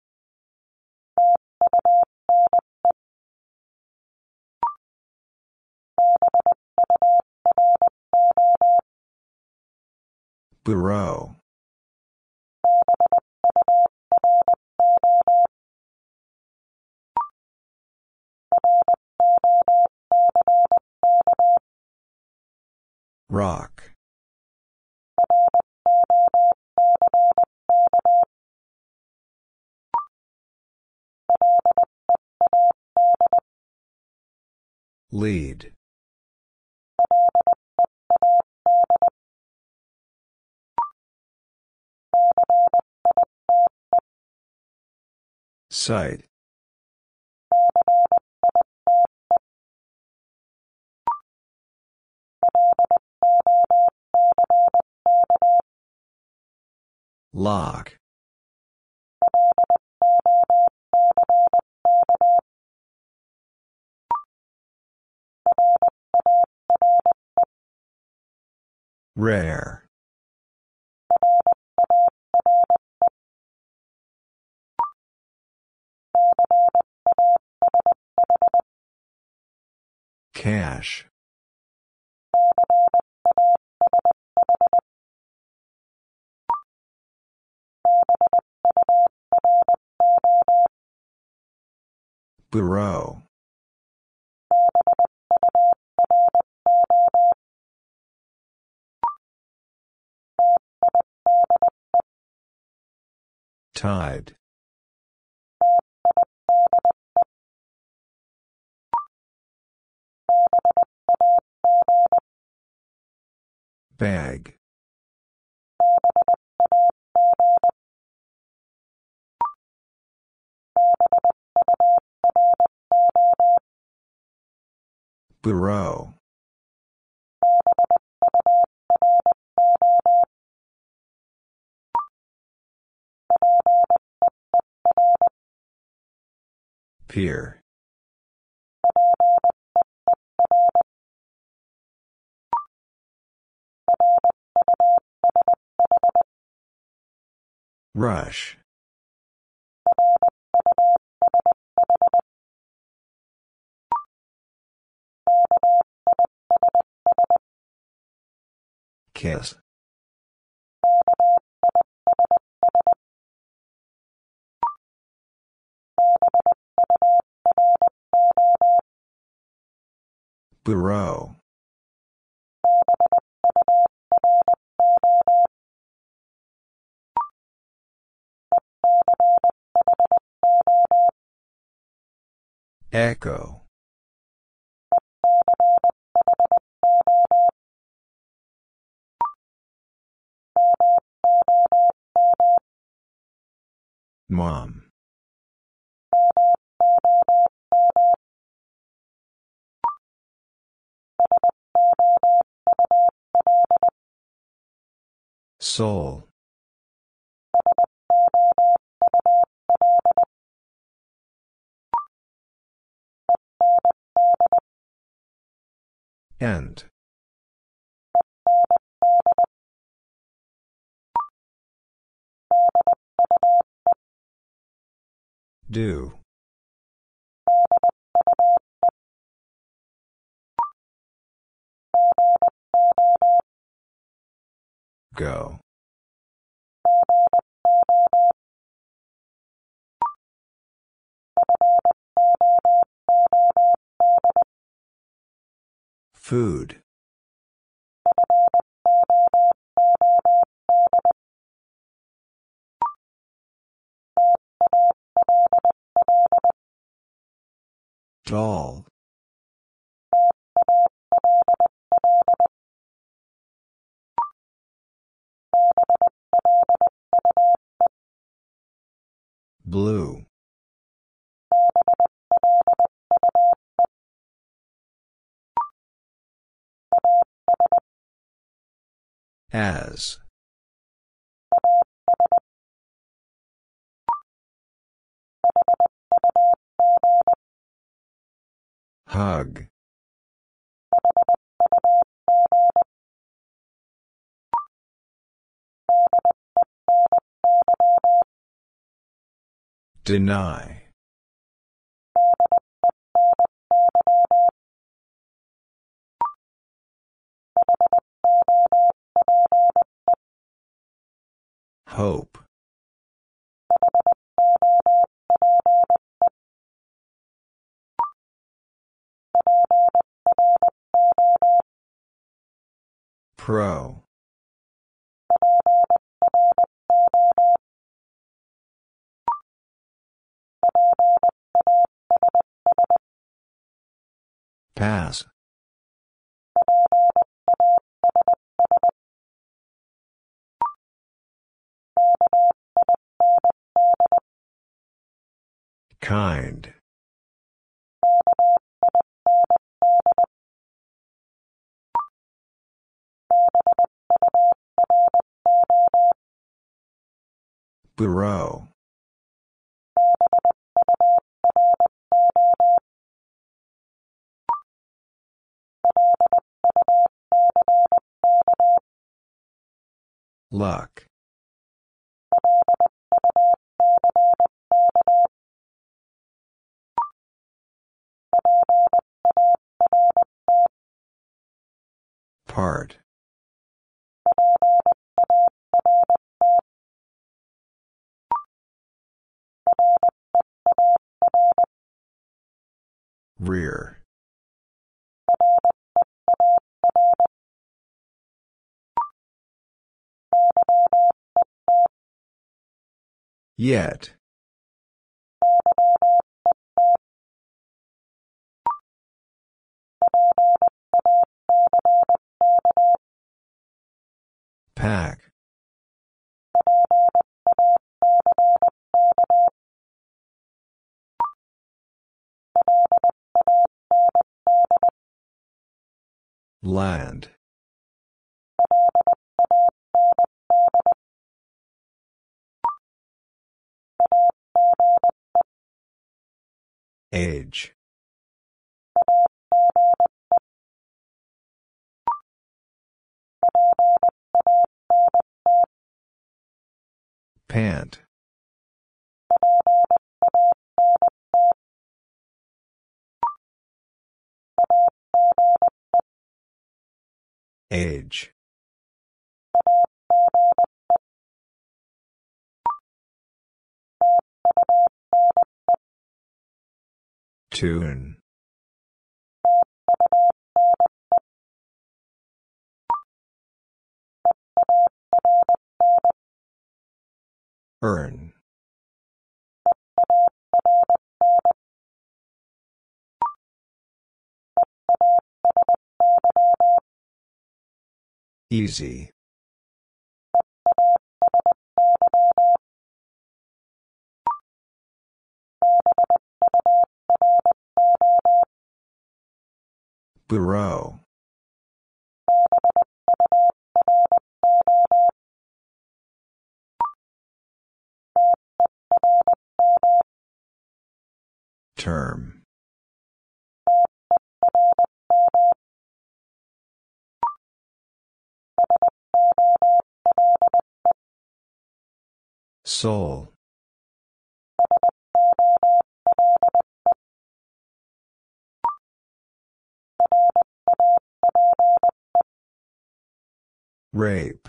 Bureau. Rock. Lead. Site. Lock. Rare. Cash. Bureau. Tide. Bag. Bureau. Pier. Rush. Kiss. Bureau. Echo. Mom. Soul. End. Do. Go. Food. Doll. Blue. As. Hug. Deny. Hope. Pro. Pass. Kind. Bureau. Luck. Part. Rear. Yet. Pack. Land. Age. Pant. Age. Tune. Earn. Easy. Bureau. Term. Soul. Rape.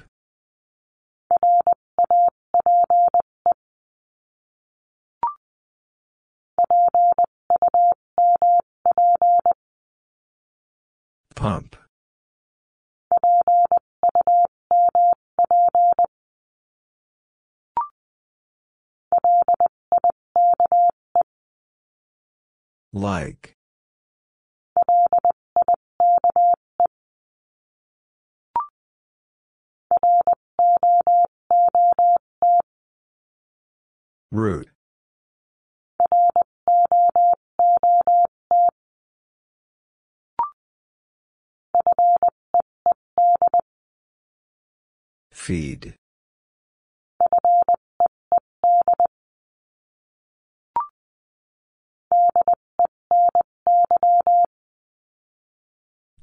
Pump. Like. Root. Feed.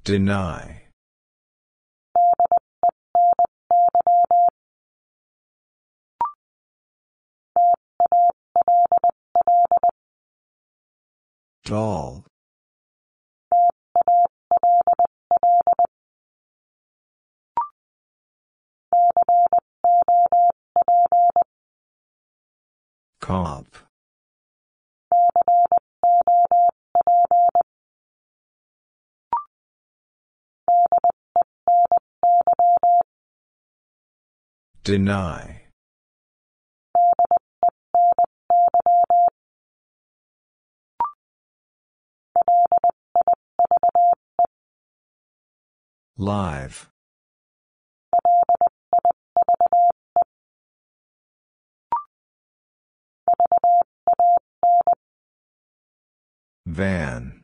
Deny. Doll. Cop. Deny. Live. Van.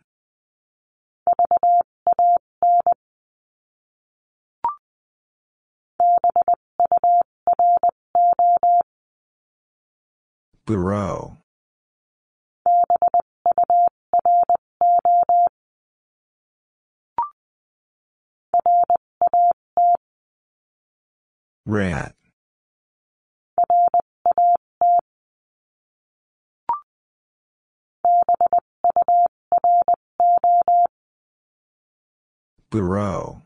Bureau. Rat. Bureau.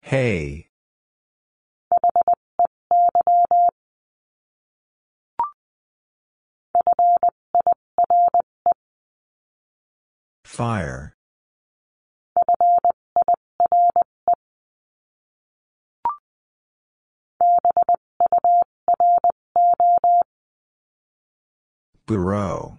Hey. Fire. Bureau.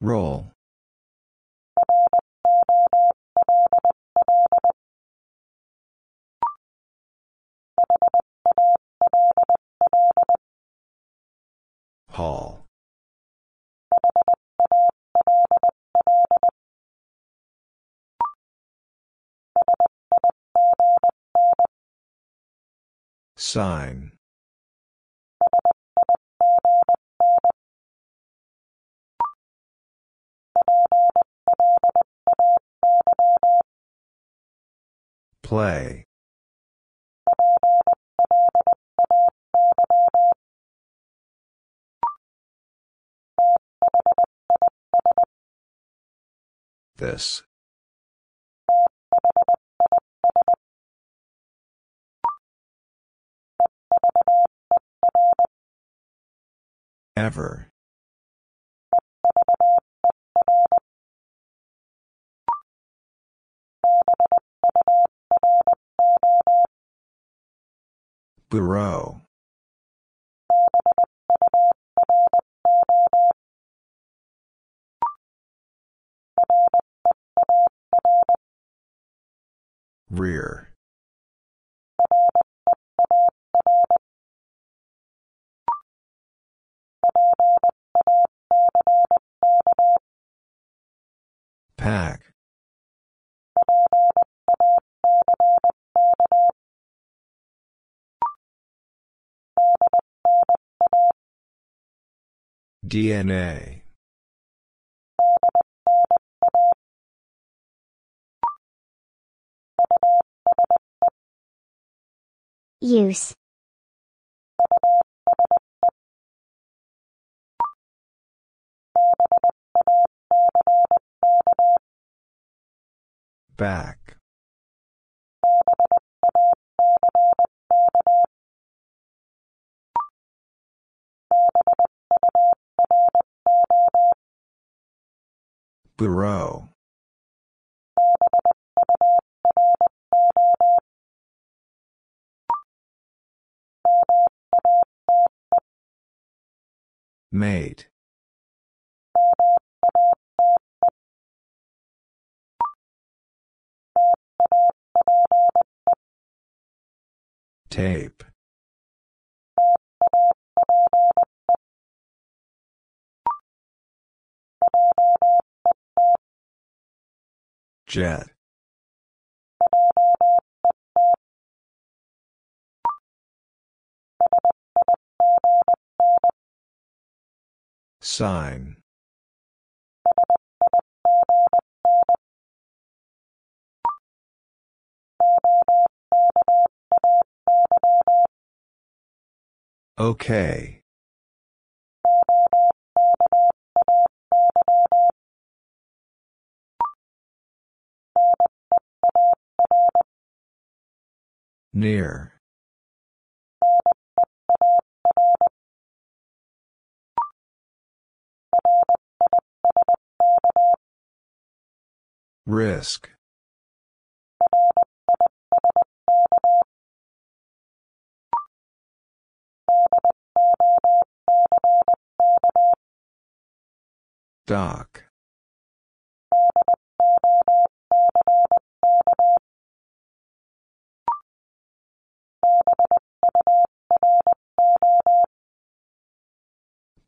Roll. Hall. Sign. Play. This. Ever. Bureau. Rear. Pack. DNA. Use. Back. Bureau. Mate. Tape. Jet. Sign. Okay. Near. Risk. Dock.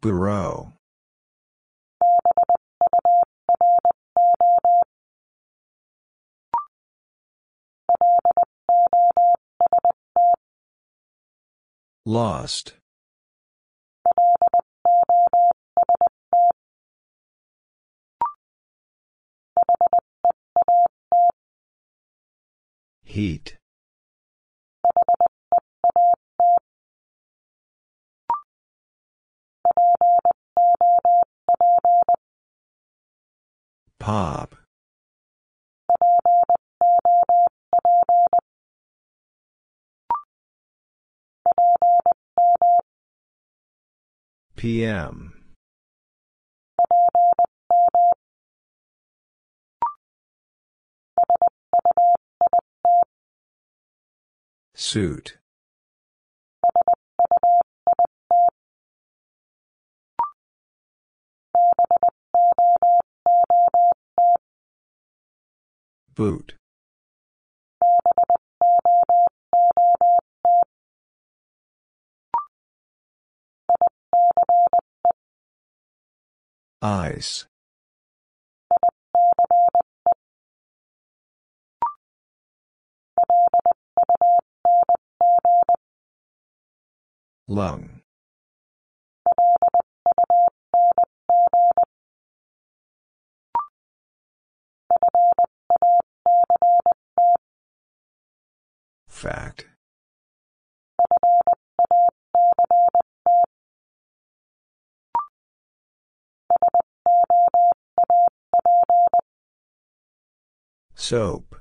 Bureau. Lost. Heat. Pop. PM. Suit. Boot. Ice. Lung. Fact. Soap.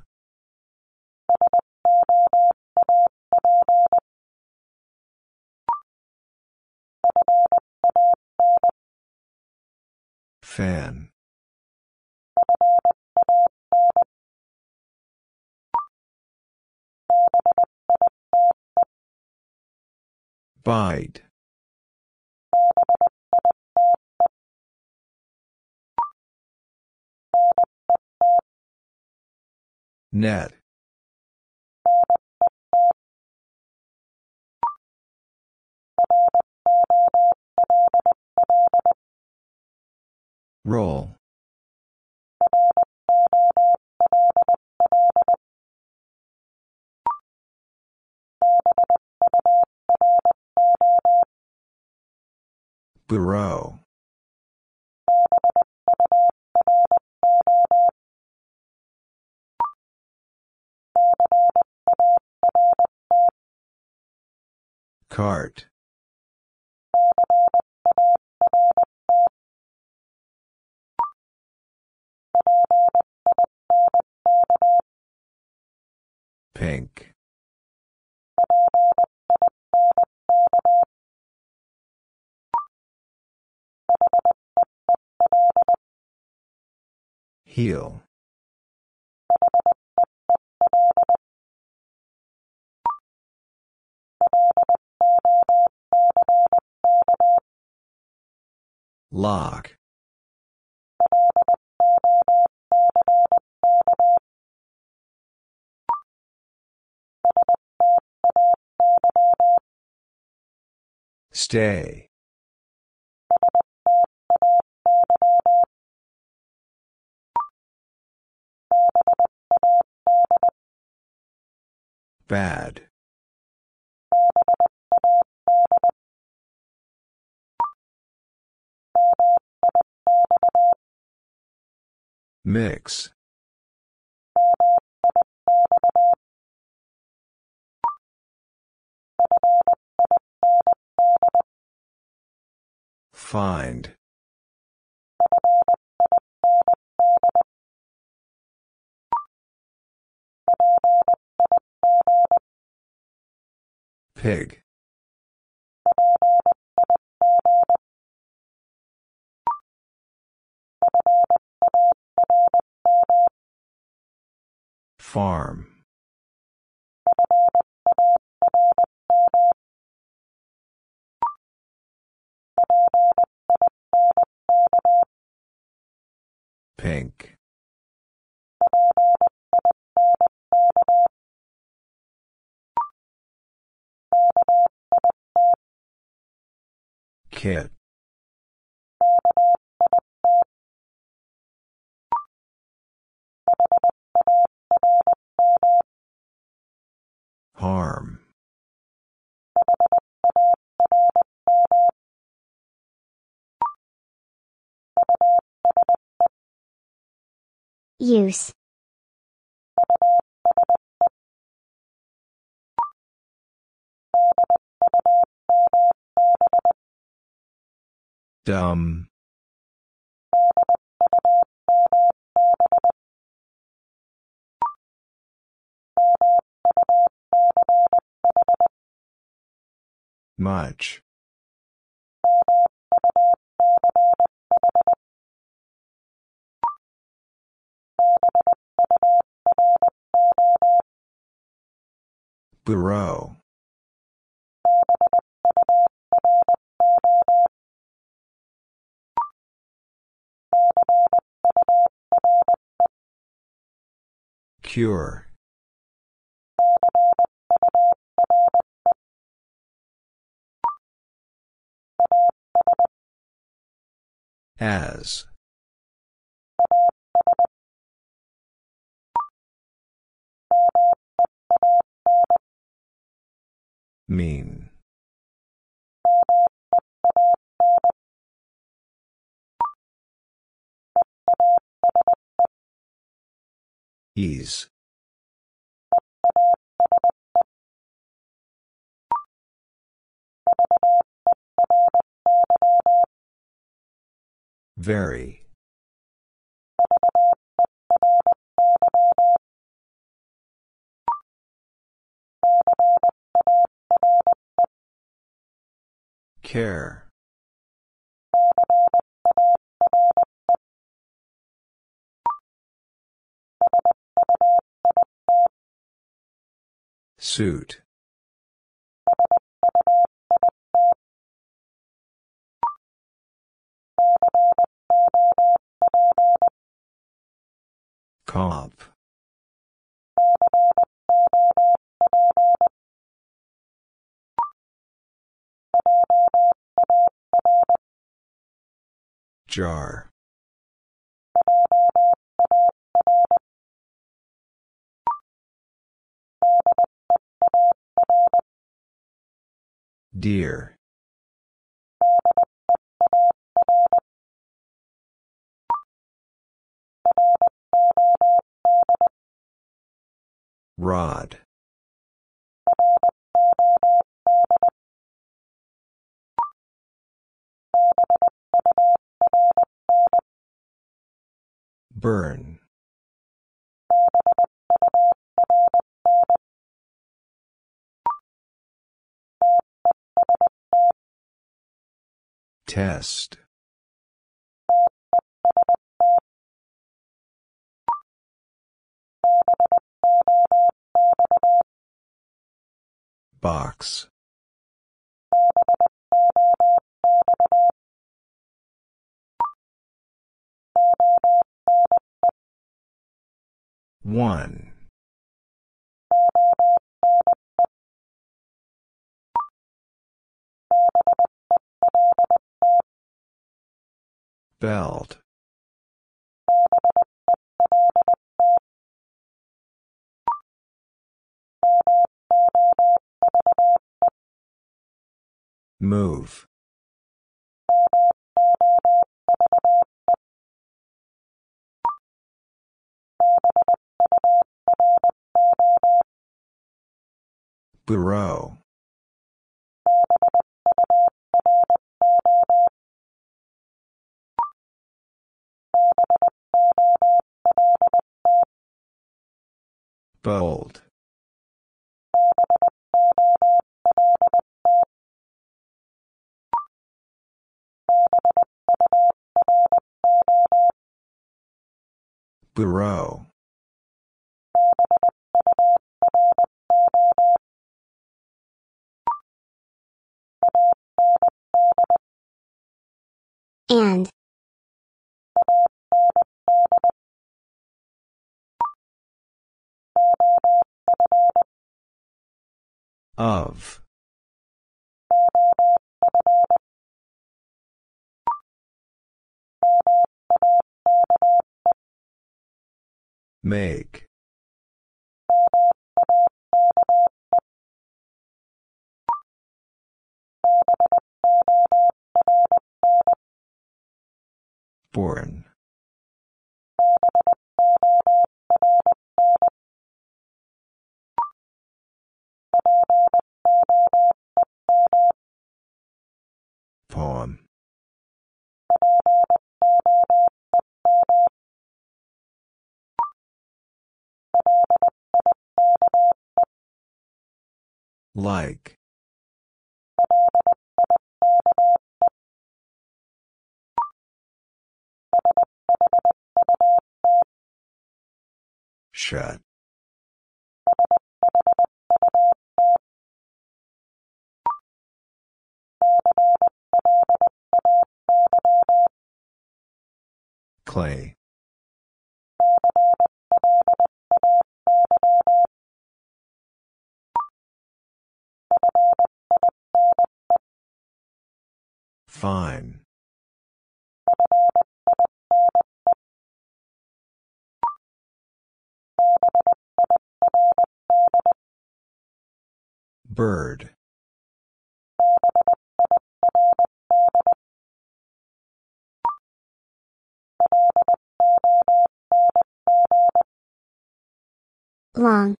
Fan. Bite. Net. Roll. Bureau. Cart. Pink. Heel. Lock. Stay. Bad. Mix. Find. Pig. Farm. Pink. Kit. Harm. Use. Dumb. Much. Bureau. Cure. As. Mean. Ease. Very. Care. Suit. Cop. Jar. Dear. Rod. Burn. Test. Box. One. Belt. Move. Bureau. Bold. Bureau. And. Of. Make. Born. Poem. Like. Shut. Clay. Fine. Bird. Long.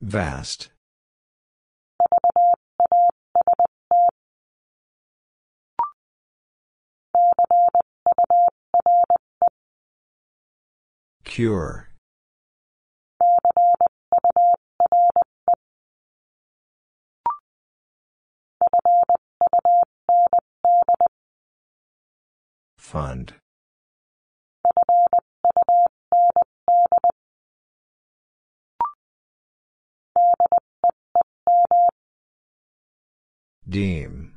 Vast. Cure. Fund. Deem.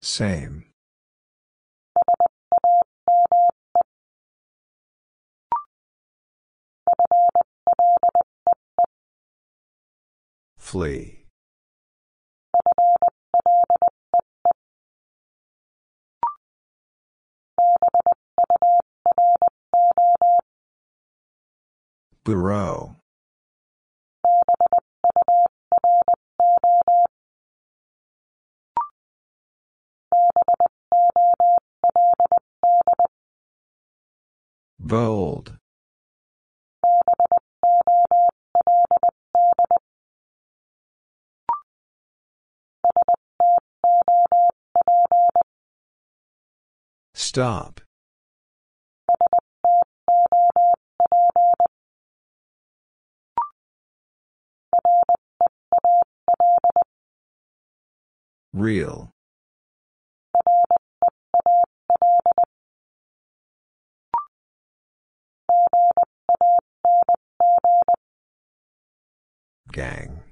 Same. Flee. Bureau. Bold. Stop. Real. Gang.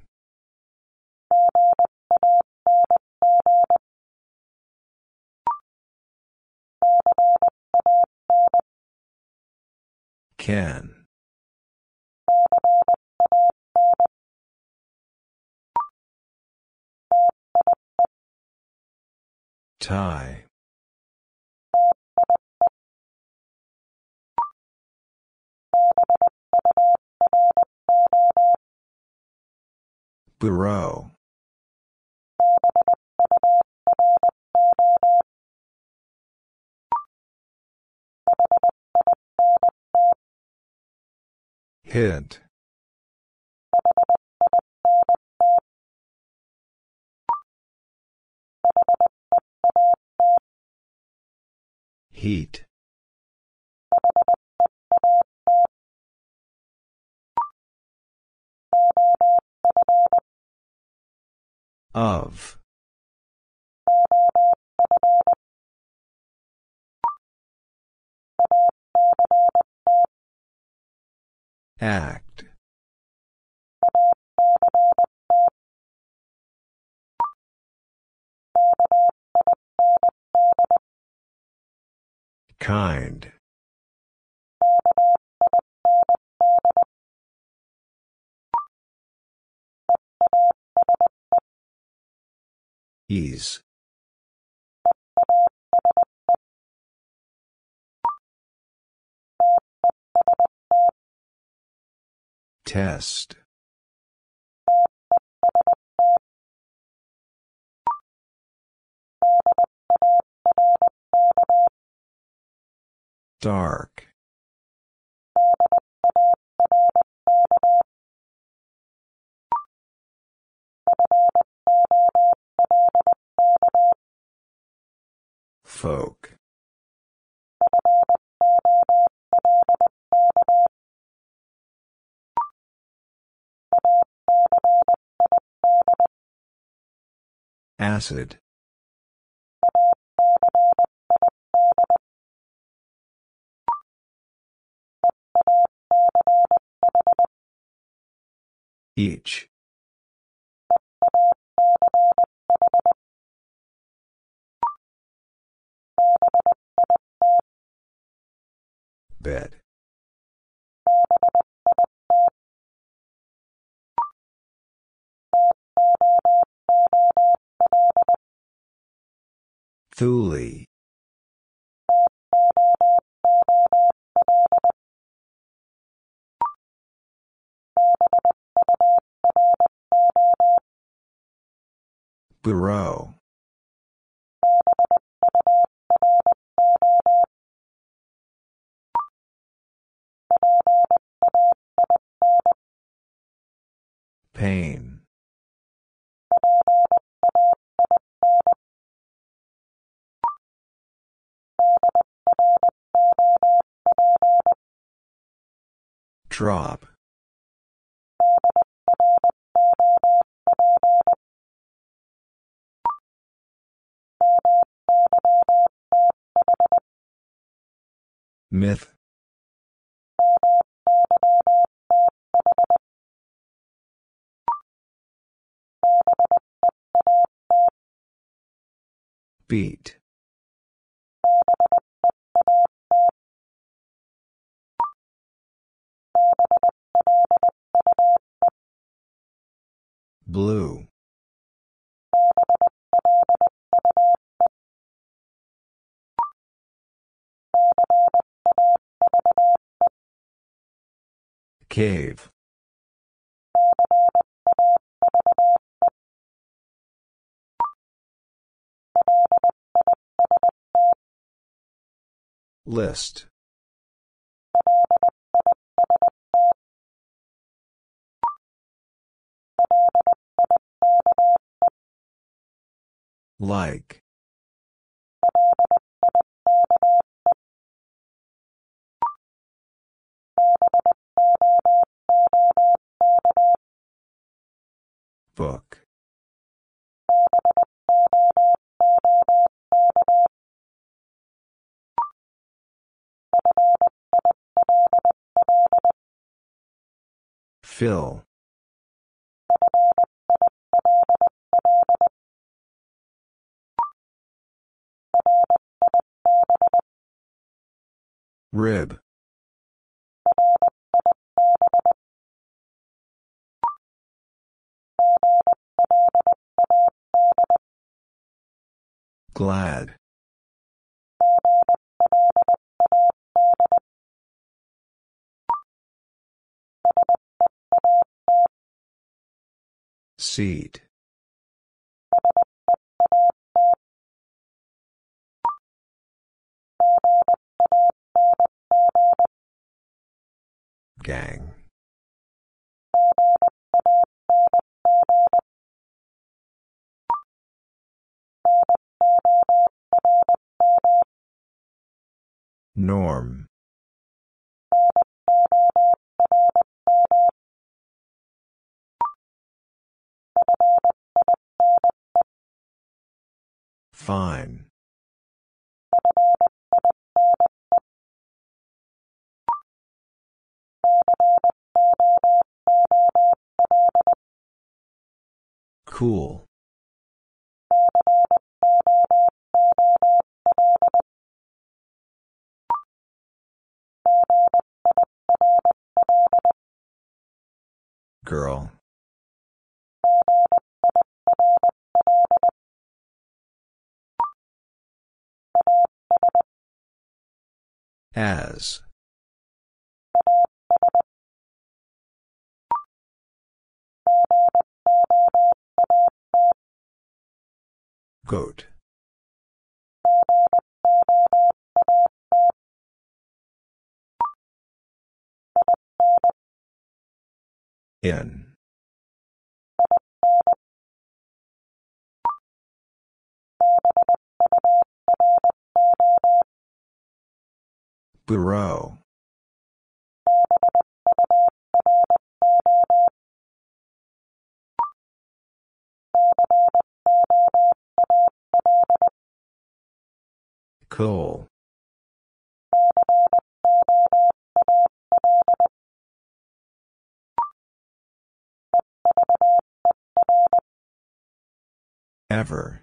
Can. Tie. Bureau. Hint. Heat. Of. Act. Kind. Ease. Test. Dark. Folk. Acid. Each. Bed. Thule. Bureau. Pain. Drop. Myth. Beat. Blue. Cave. List. Like. Book. Fill. Rib. Glad. Seat. Gang. Norm. Fine. Cool. Girl. As. Goat. In. Bureau. Coal. Ever.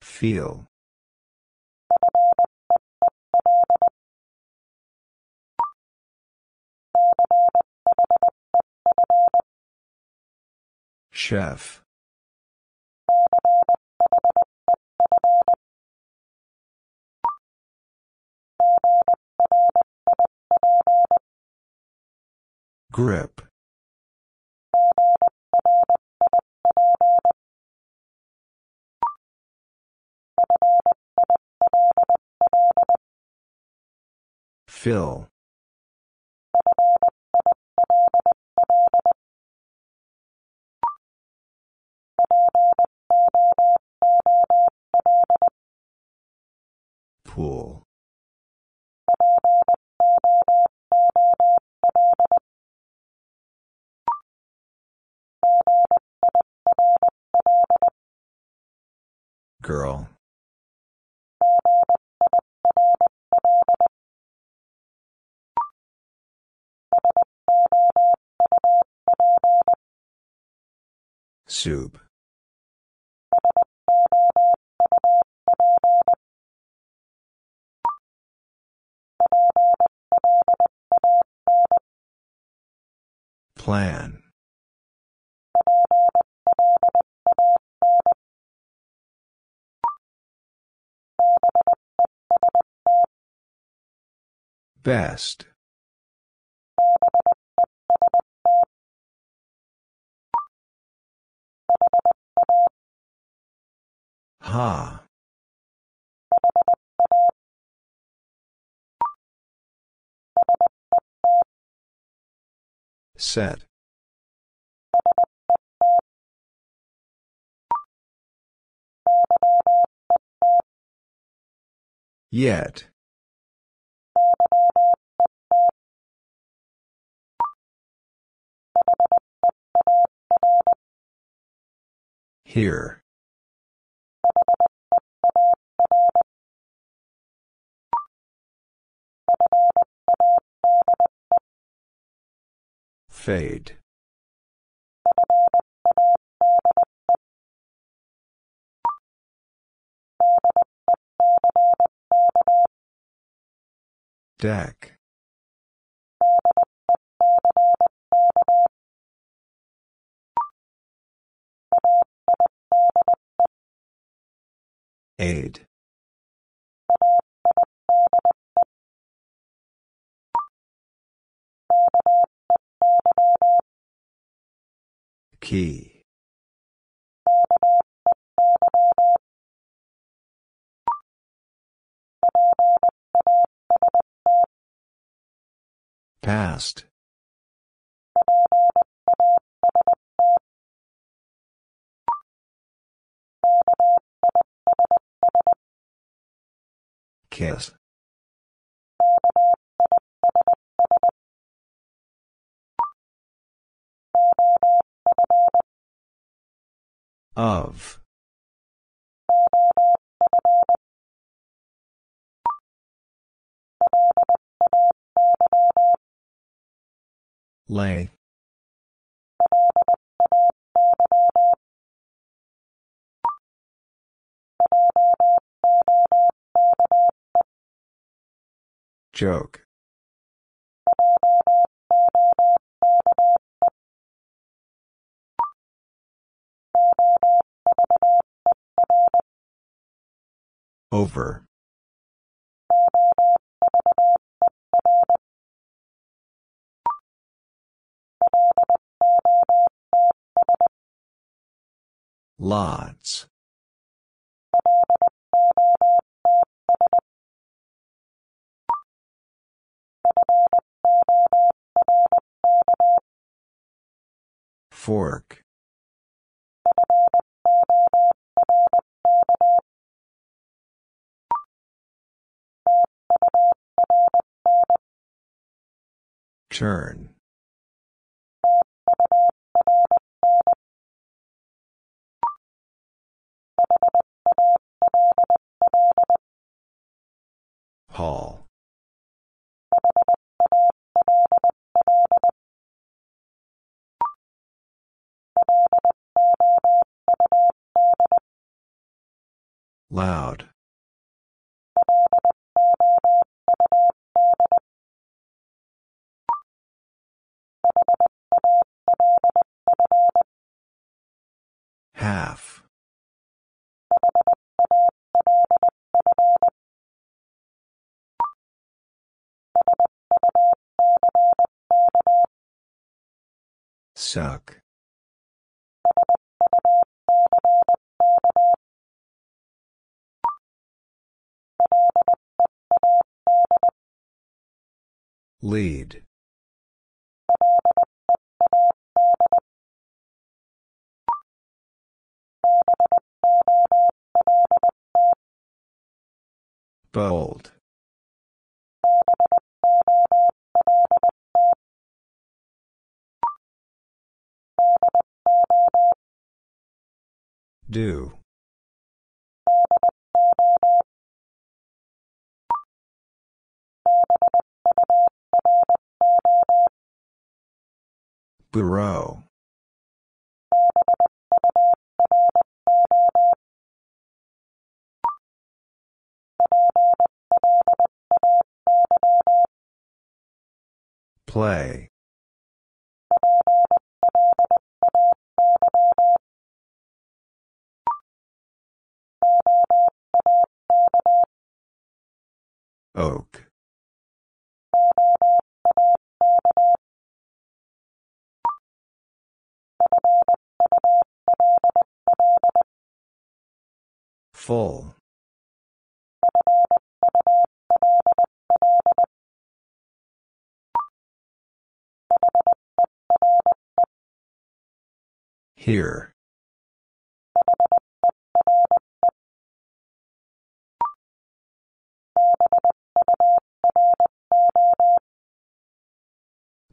Feel. Chef. Grip. Fill. Pool. Girl. Soup. Plan. Best. Ha. Set. Yet. Here. Fade. Deck. Aid. Key. Past. Kiss. Of. Lay. Joke. Over. Lots. Fork. Turn. Hall. Loud. Half. Suck. Lead. Bold. Do. Bureau. Play. Oak. Full. Here.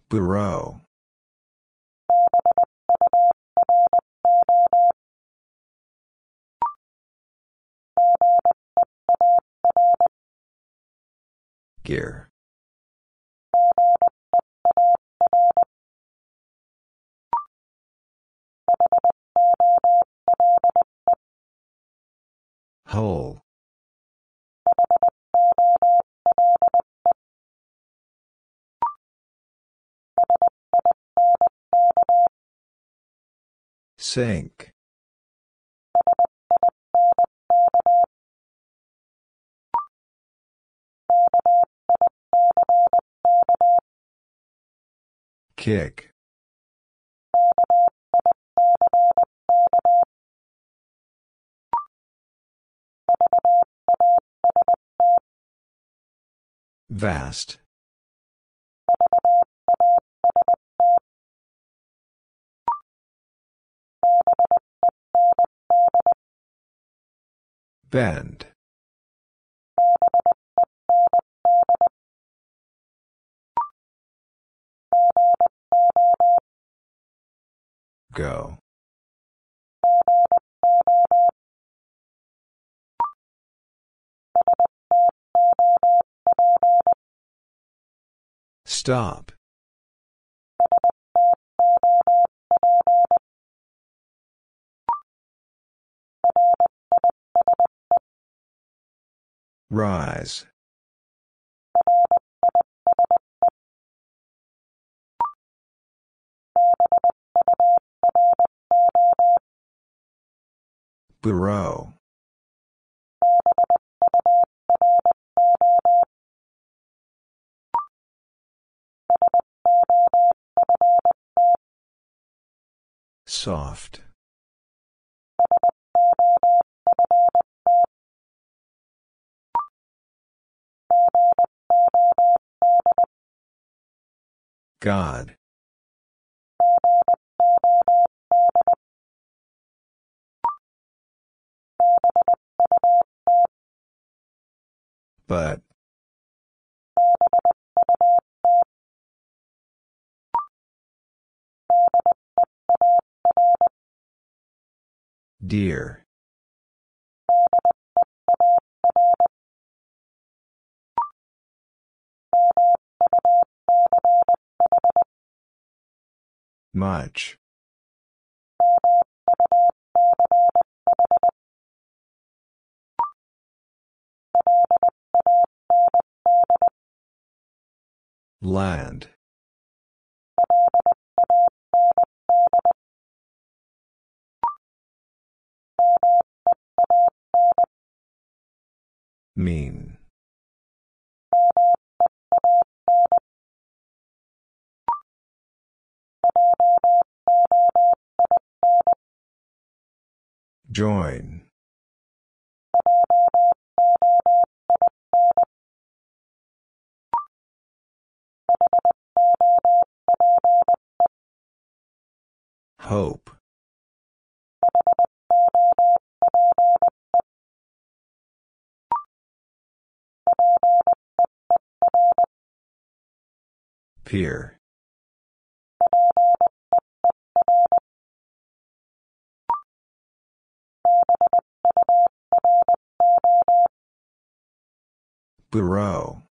Bureau. Gear. Whole. Sink. Kick. Vast. Bend. Go. Stop. Rise. Bureau. Soft. God. But. Dear. Much. Land. Mean. Join. Hope. Peer. Bureau.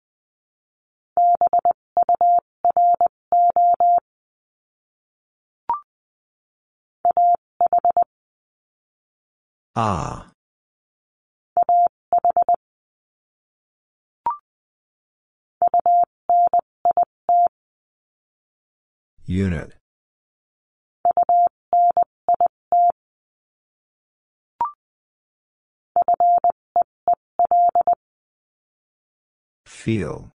Ah. Unit. Feel.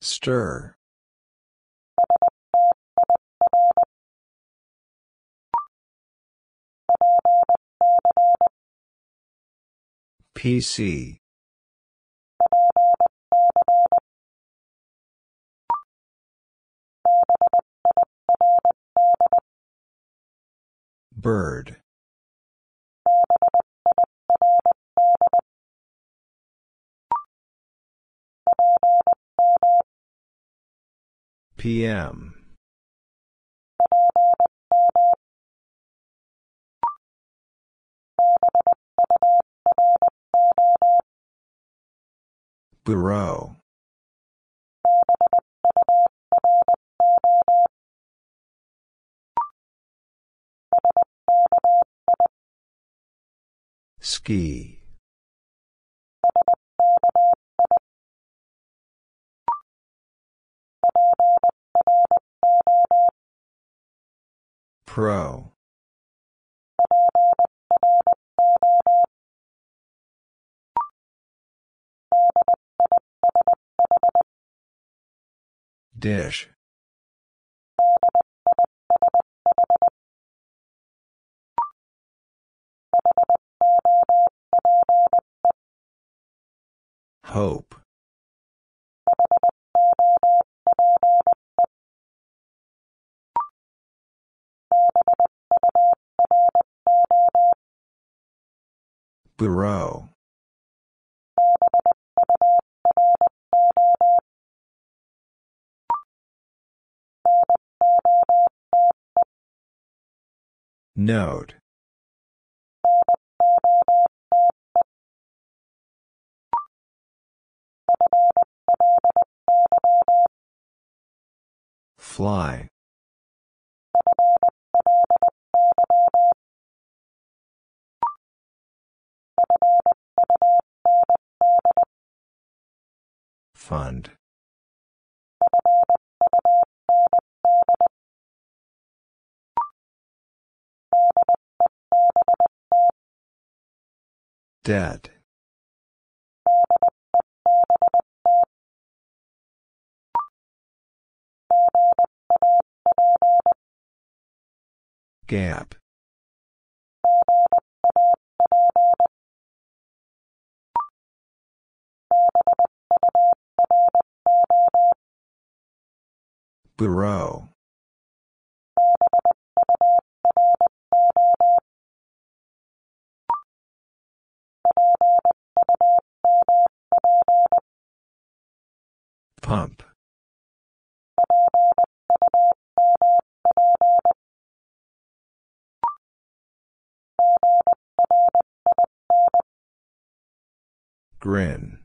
Stir. PC. Bird. PM. Bureau. Ski. Pro. Dish. Hope. Bureau. Note. Fly. Fund. Debt. Gap. Bureau. Pump. Grin.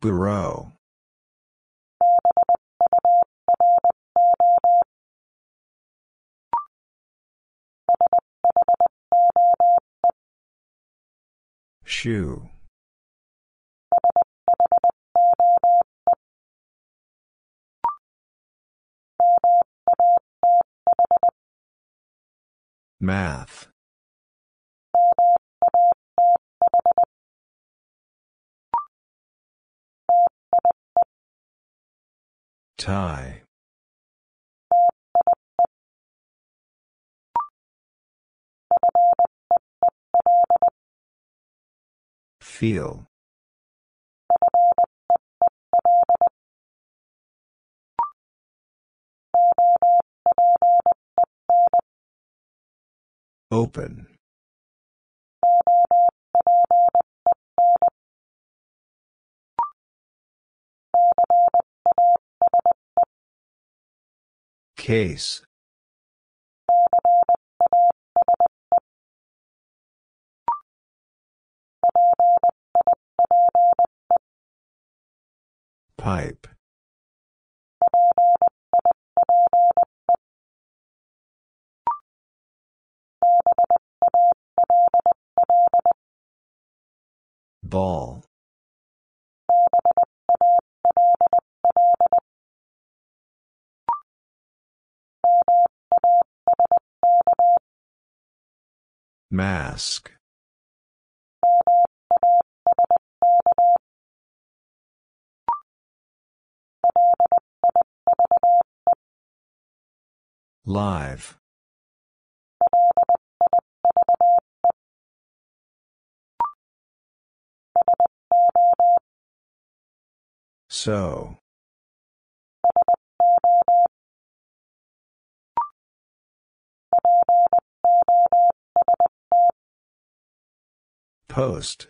Bureau. Shoe. Math. Tie. Feel. Open. Case. Pipe. Ball. Mask. Live. So. Post.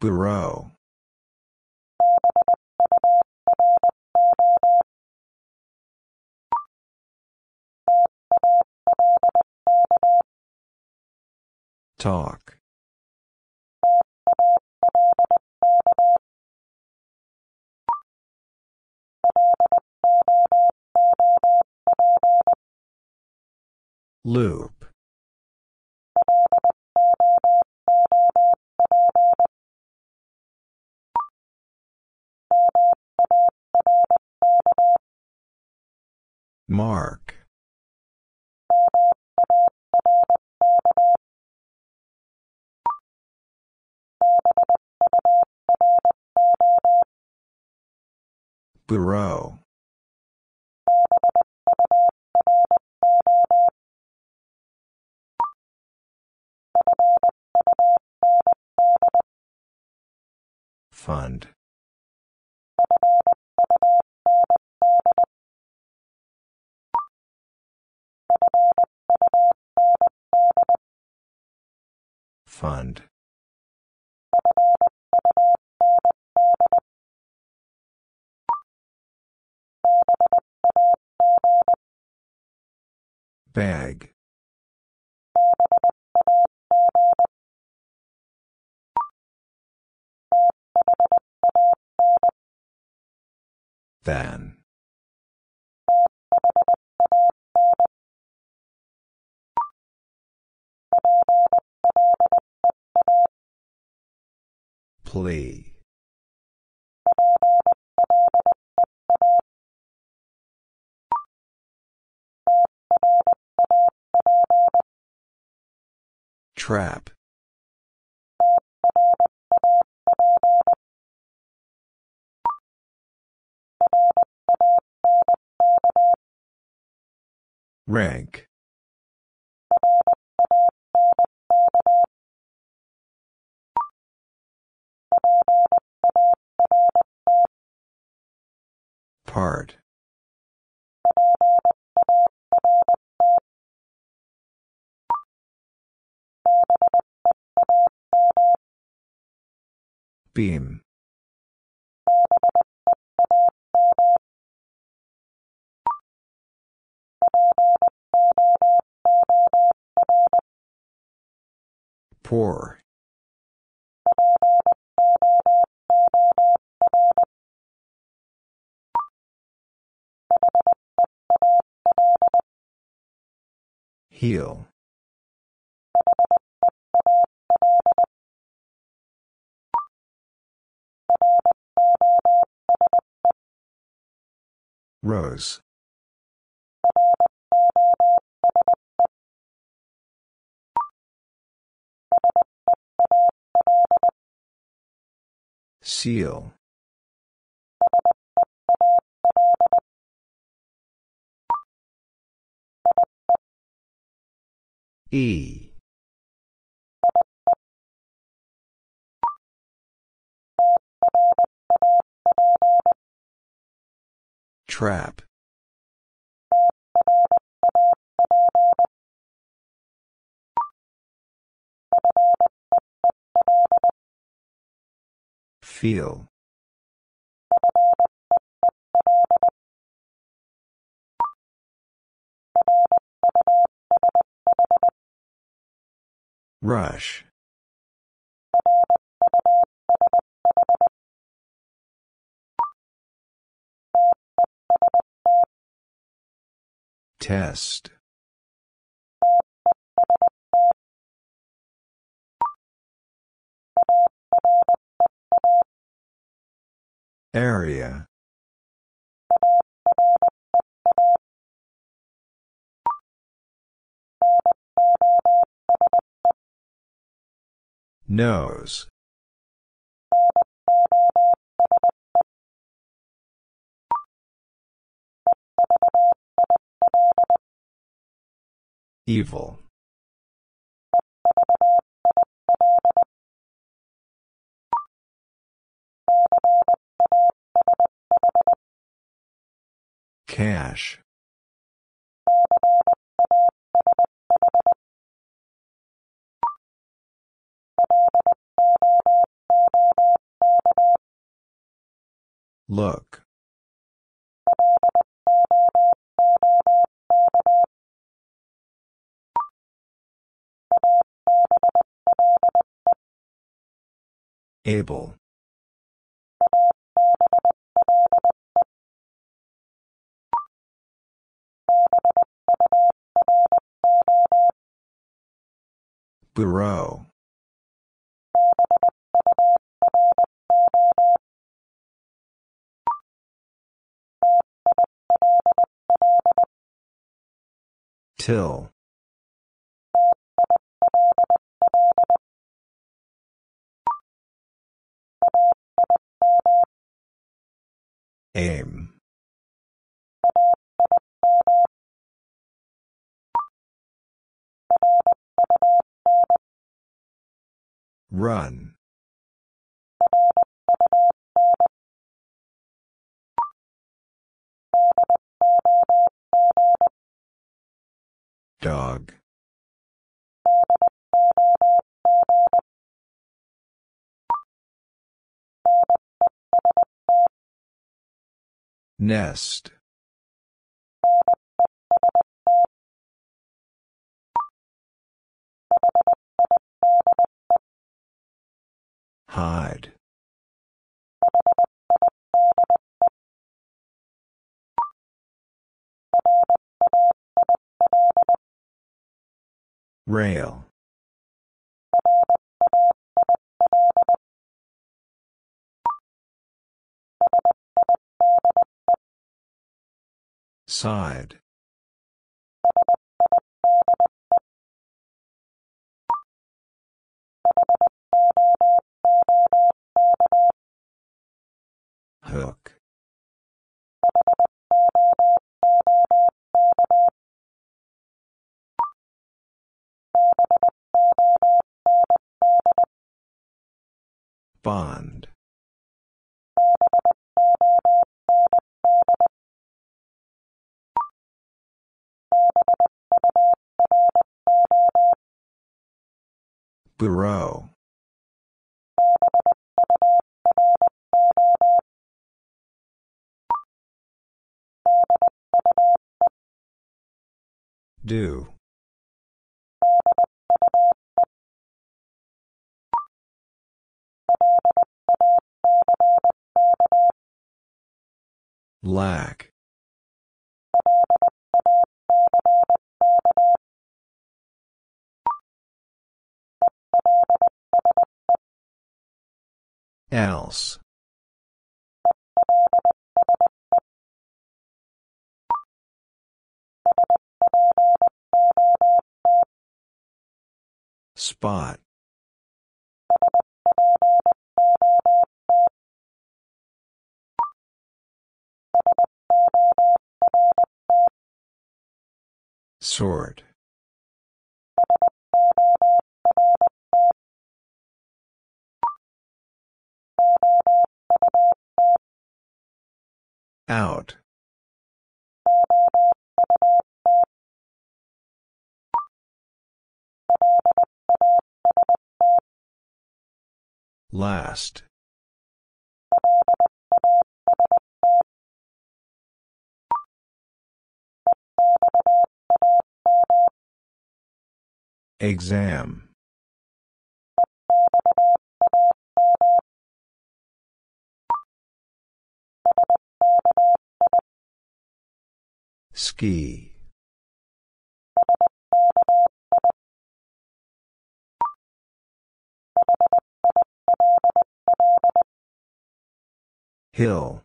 Bureau. Talk. Loop. Mark. Bureau. Fund. Fund. Bag. Than. Plea. Trap. Rank. Part. Beam. Poor. Heal. Rose. Seal. E. Trap. Feel. Rush. Test. Area. Nose. Evil. Cash. Look. Able. Bureau. Till. Aim. Run. Dog. Nest. Hide. Rail. Side. Bond. Bureau. Do. Lack. Else. Spot. Sort. Out. Last. Exam. Ski. Hill.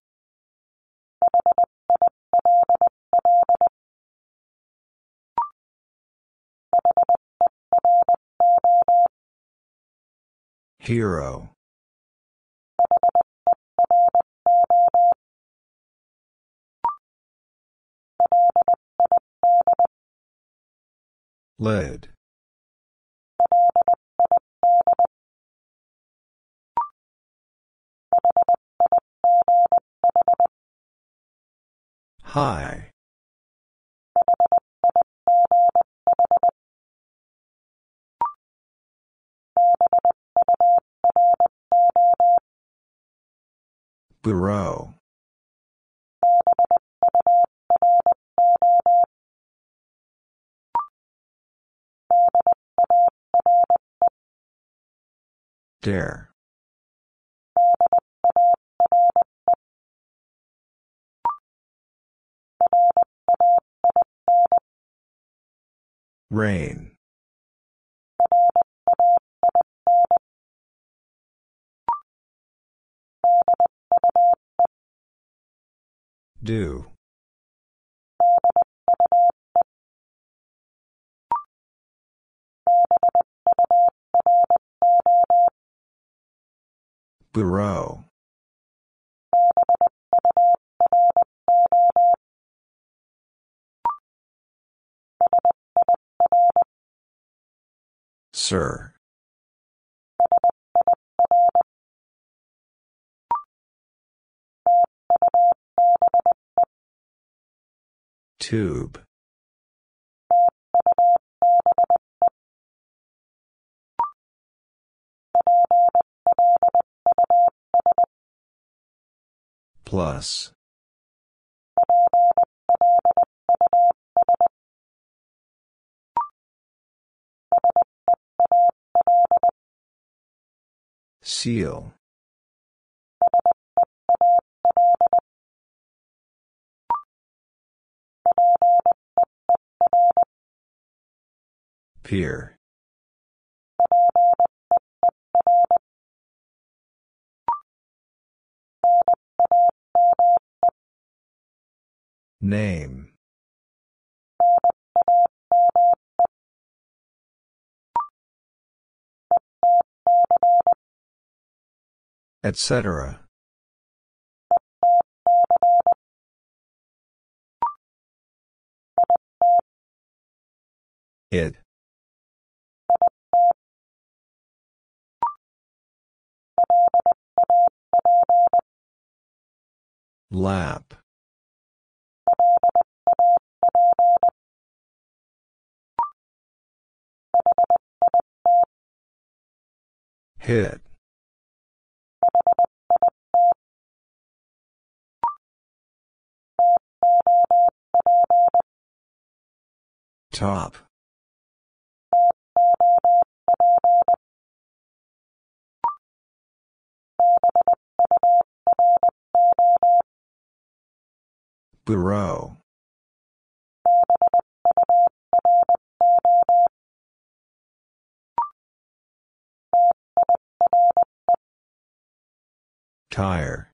Hero. Lid. High. Bureau. Dare. Rain. Do. Bureau. Sir. Tube. Plus. Seal. Pier. Name. Etc. It. Lap. Hit. Top. Bureau. Tire.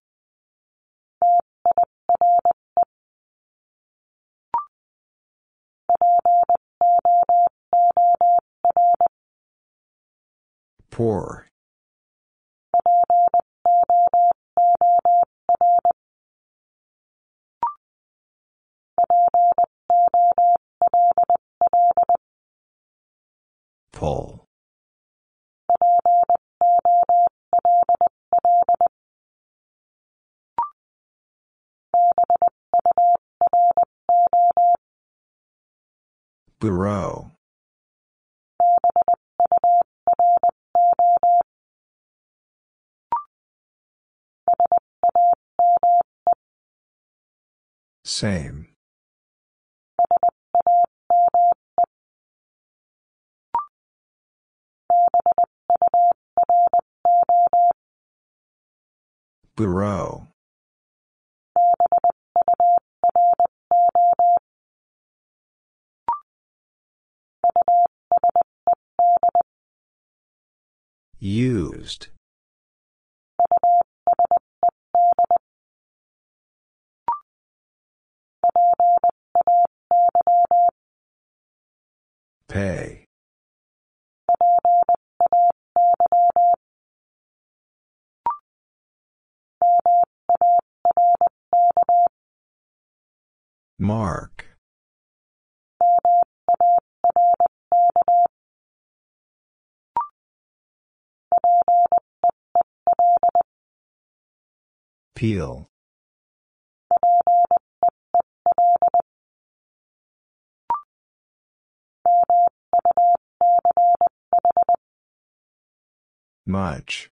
Poor. Pull. Bureau. Same. Bureau. Used. Pay. Mark. Peel. Much.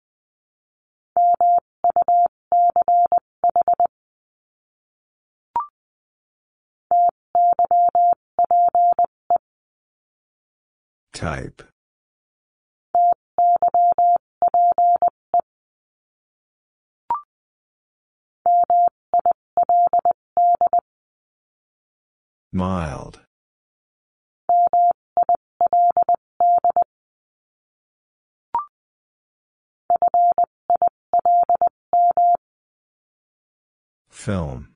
Type. Mild. Film.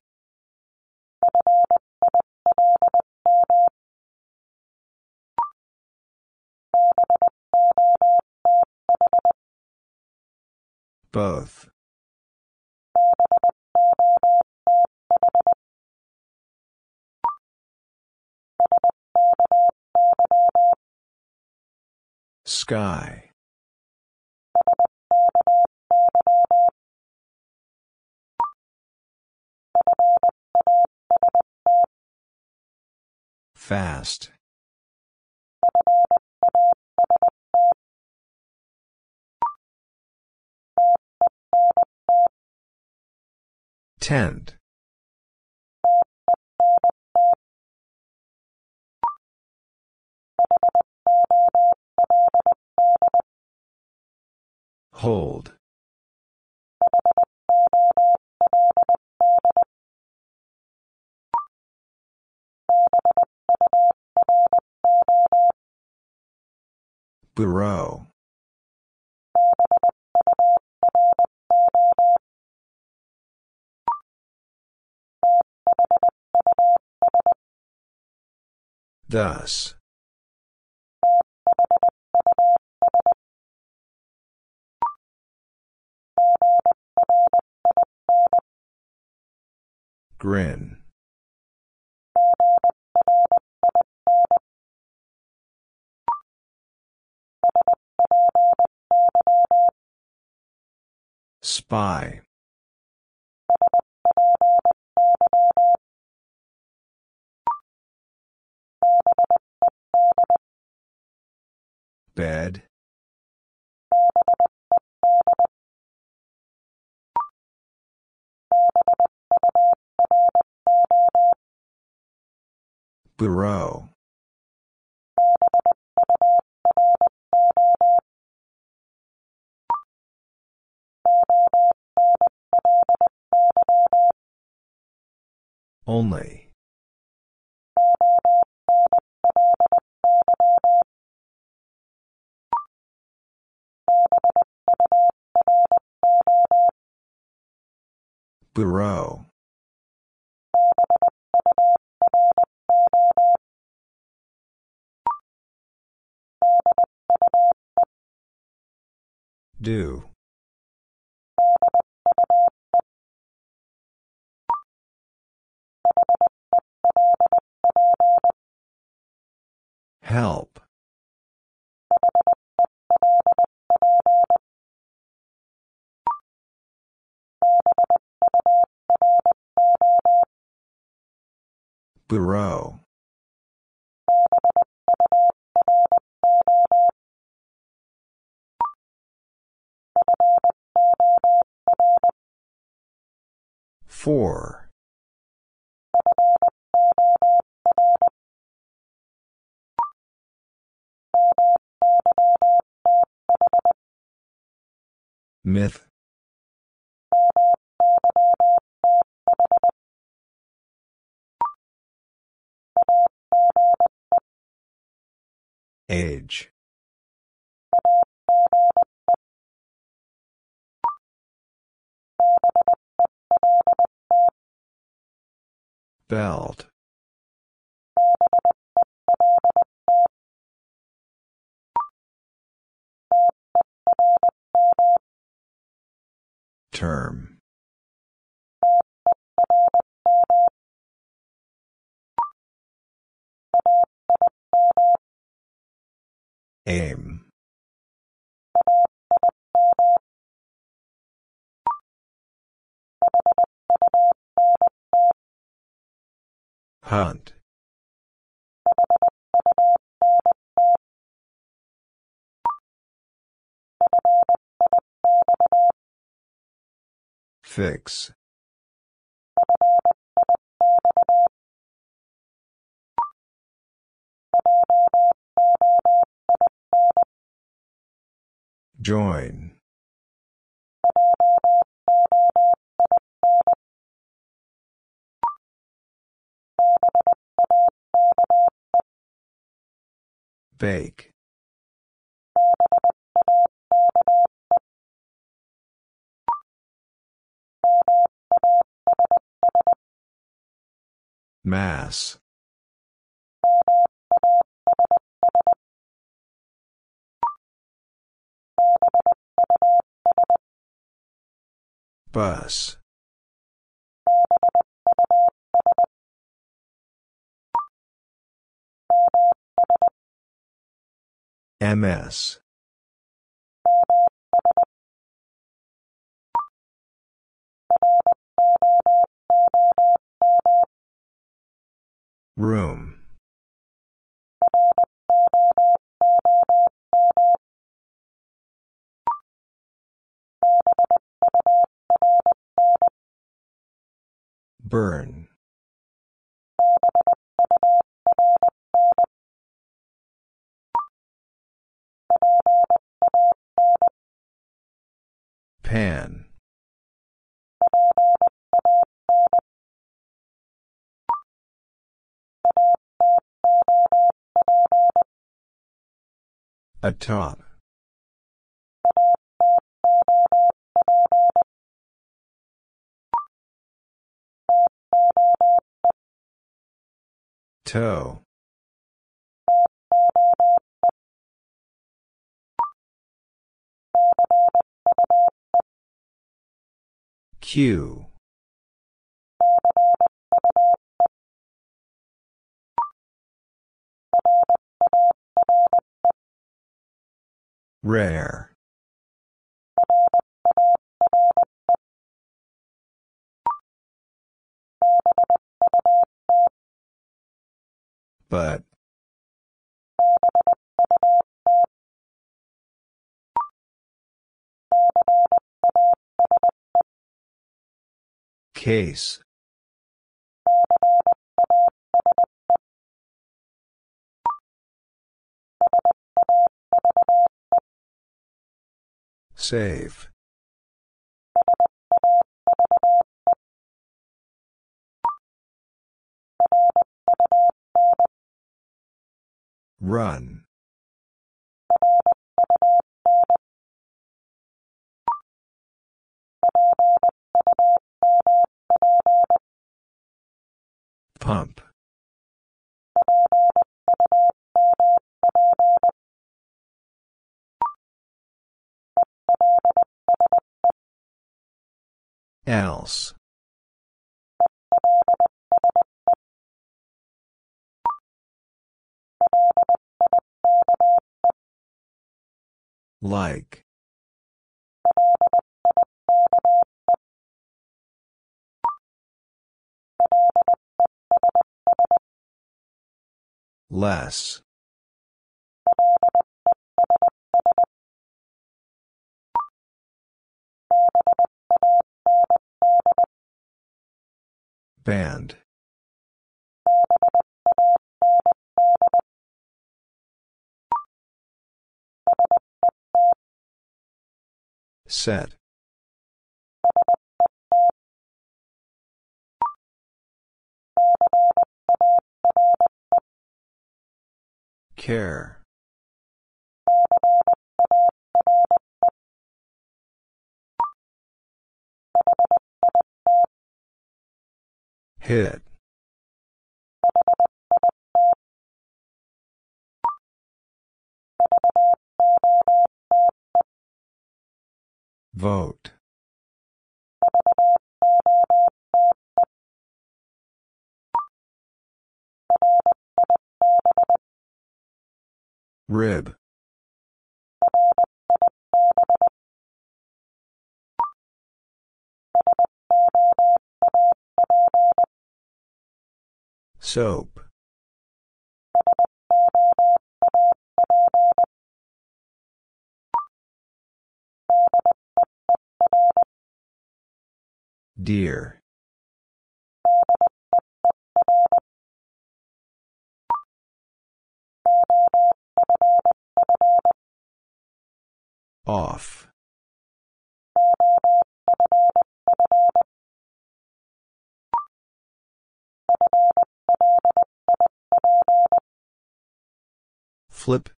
Both. Sky. Fast. Tent. Hold. Bureau. Thus. Grin. Spy. Bed. Bureau. Only. Bureau. Do. Help. Bureau. Four. Myth. Age. Belt. Term. Aim. Hunt. Fix. Join. Bake. Mass. Bus. MS. Room. Burn. Pan. Atop. Toe. Q. Rare. But. Case. Save. Run. Pump. Else. Like. Less. Band. Set. Care. Hit. Vote. Rib. Soap. Dear. Off. Flip.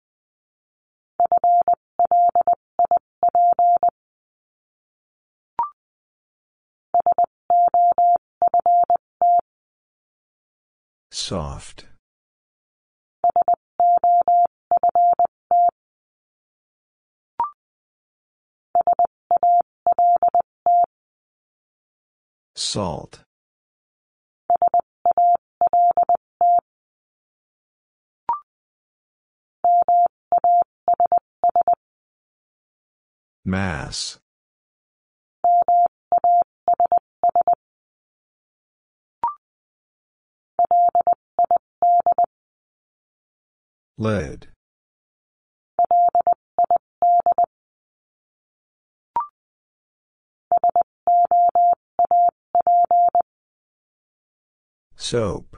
Soft. Salt. Mass. Lead. Soap.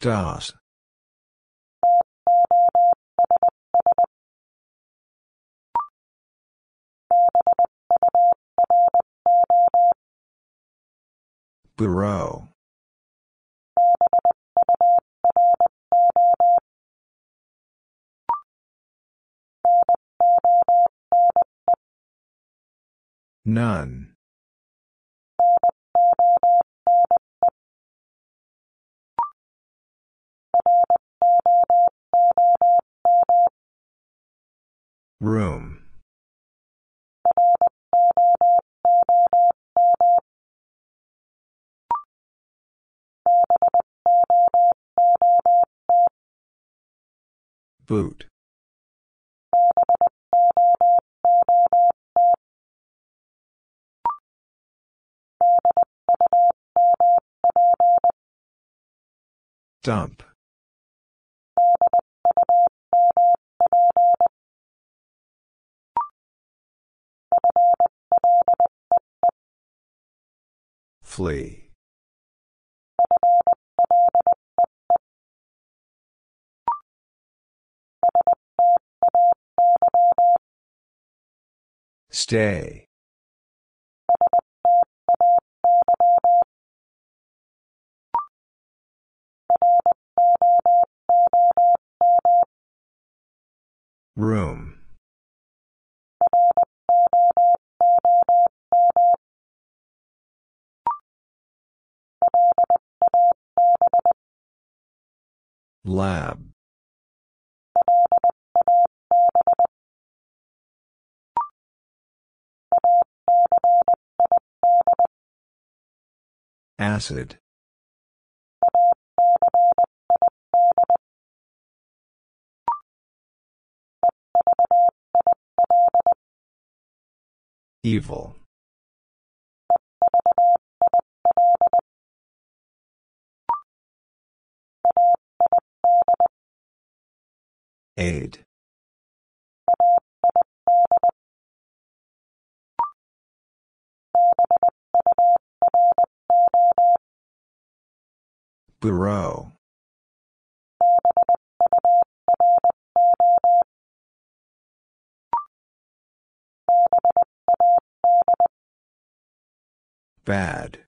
Das. Bureau. None. Room. Boot. Dump. Flee. Stay. Room. Lab. Acid. Evil. Aid. Bureau. Bad.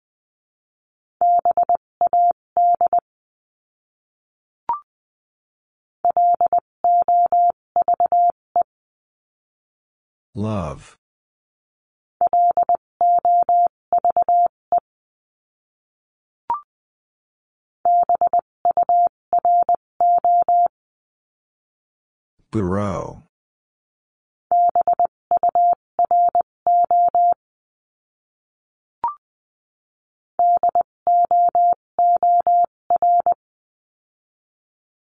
Love. Bureau.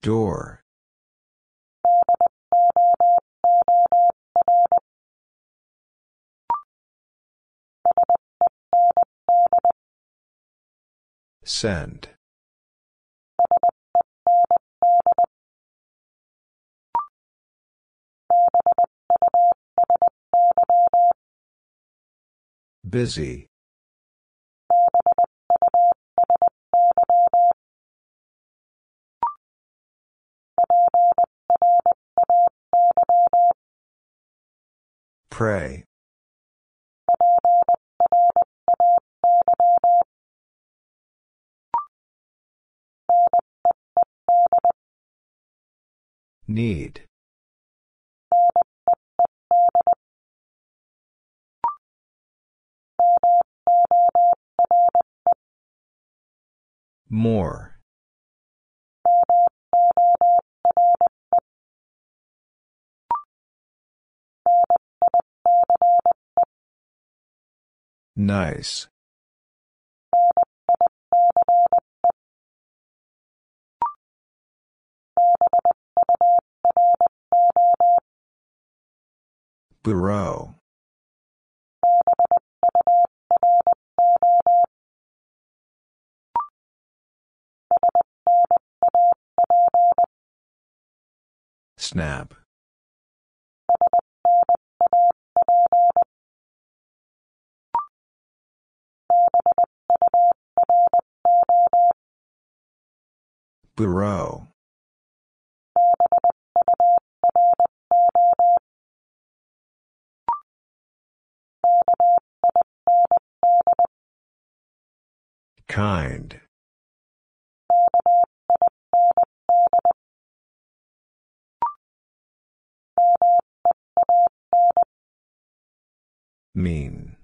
Door. Send. Busy. Pray. Need. More. Nice. Bureau. Snap. Bureau. Kind. Mean.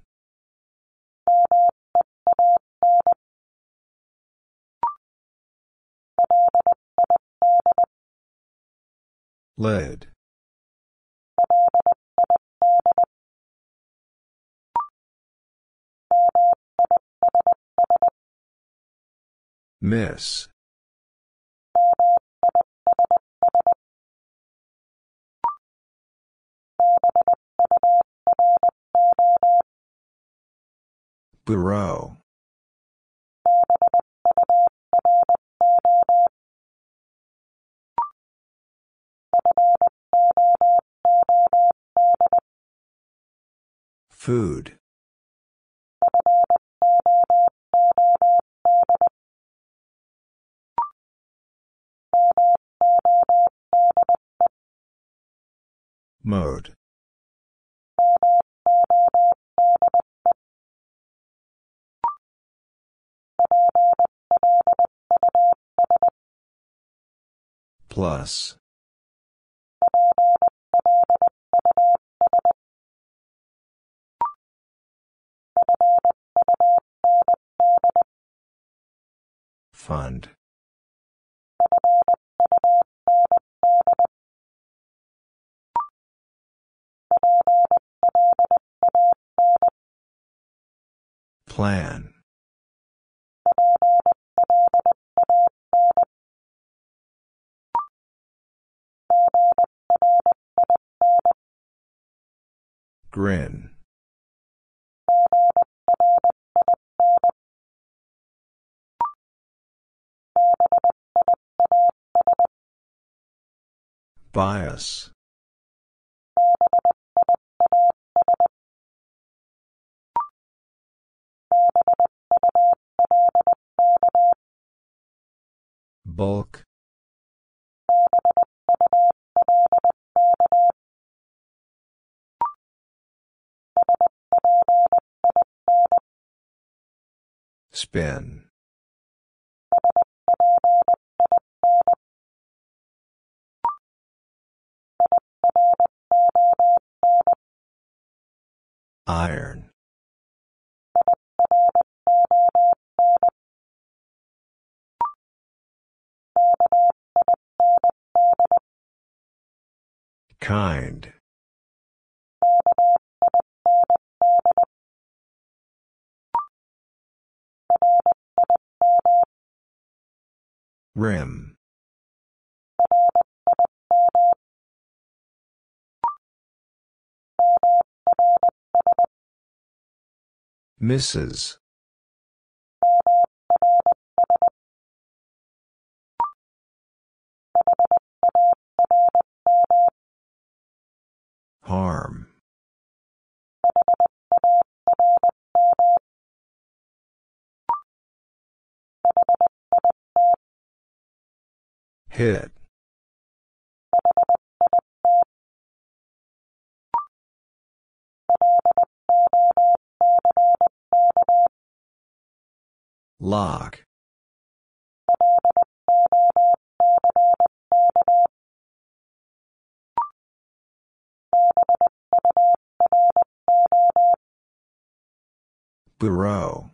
Lead. Miss. Bureau. Food. Mode. Plus. Fund. Plan. Grin. Bias. Bulk. Spin. Iron. Kind. Rim. Mrs. Harm. Hit. Lock. Bureau.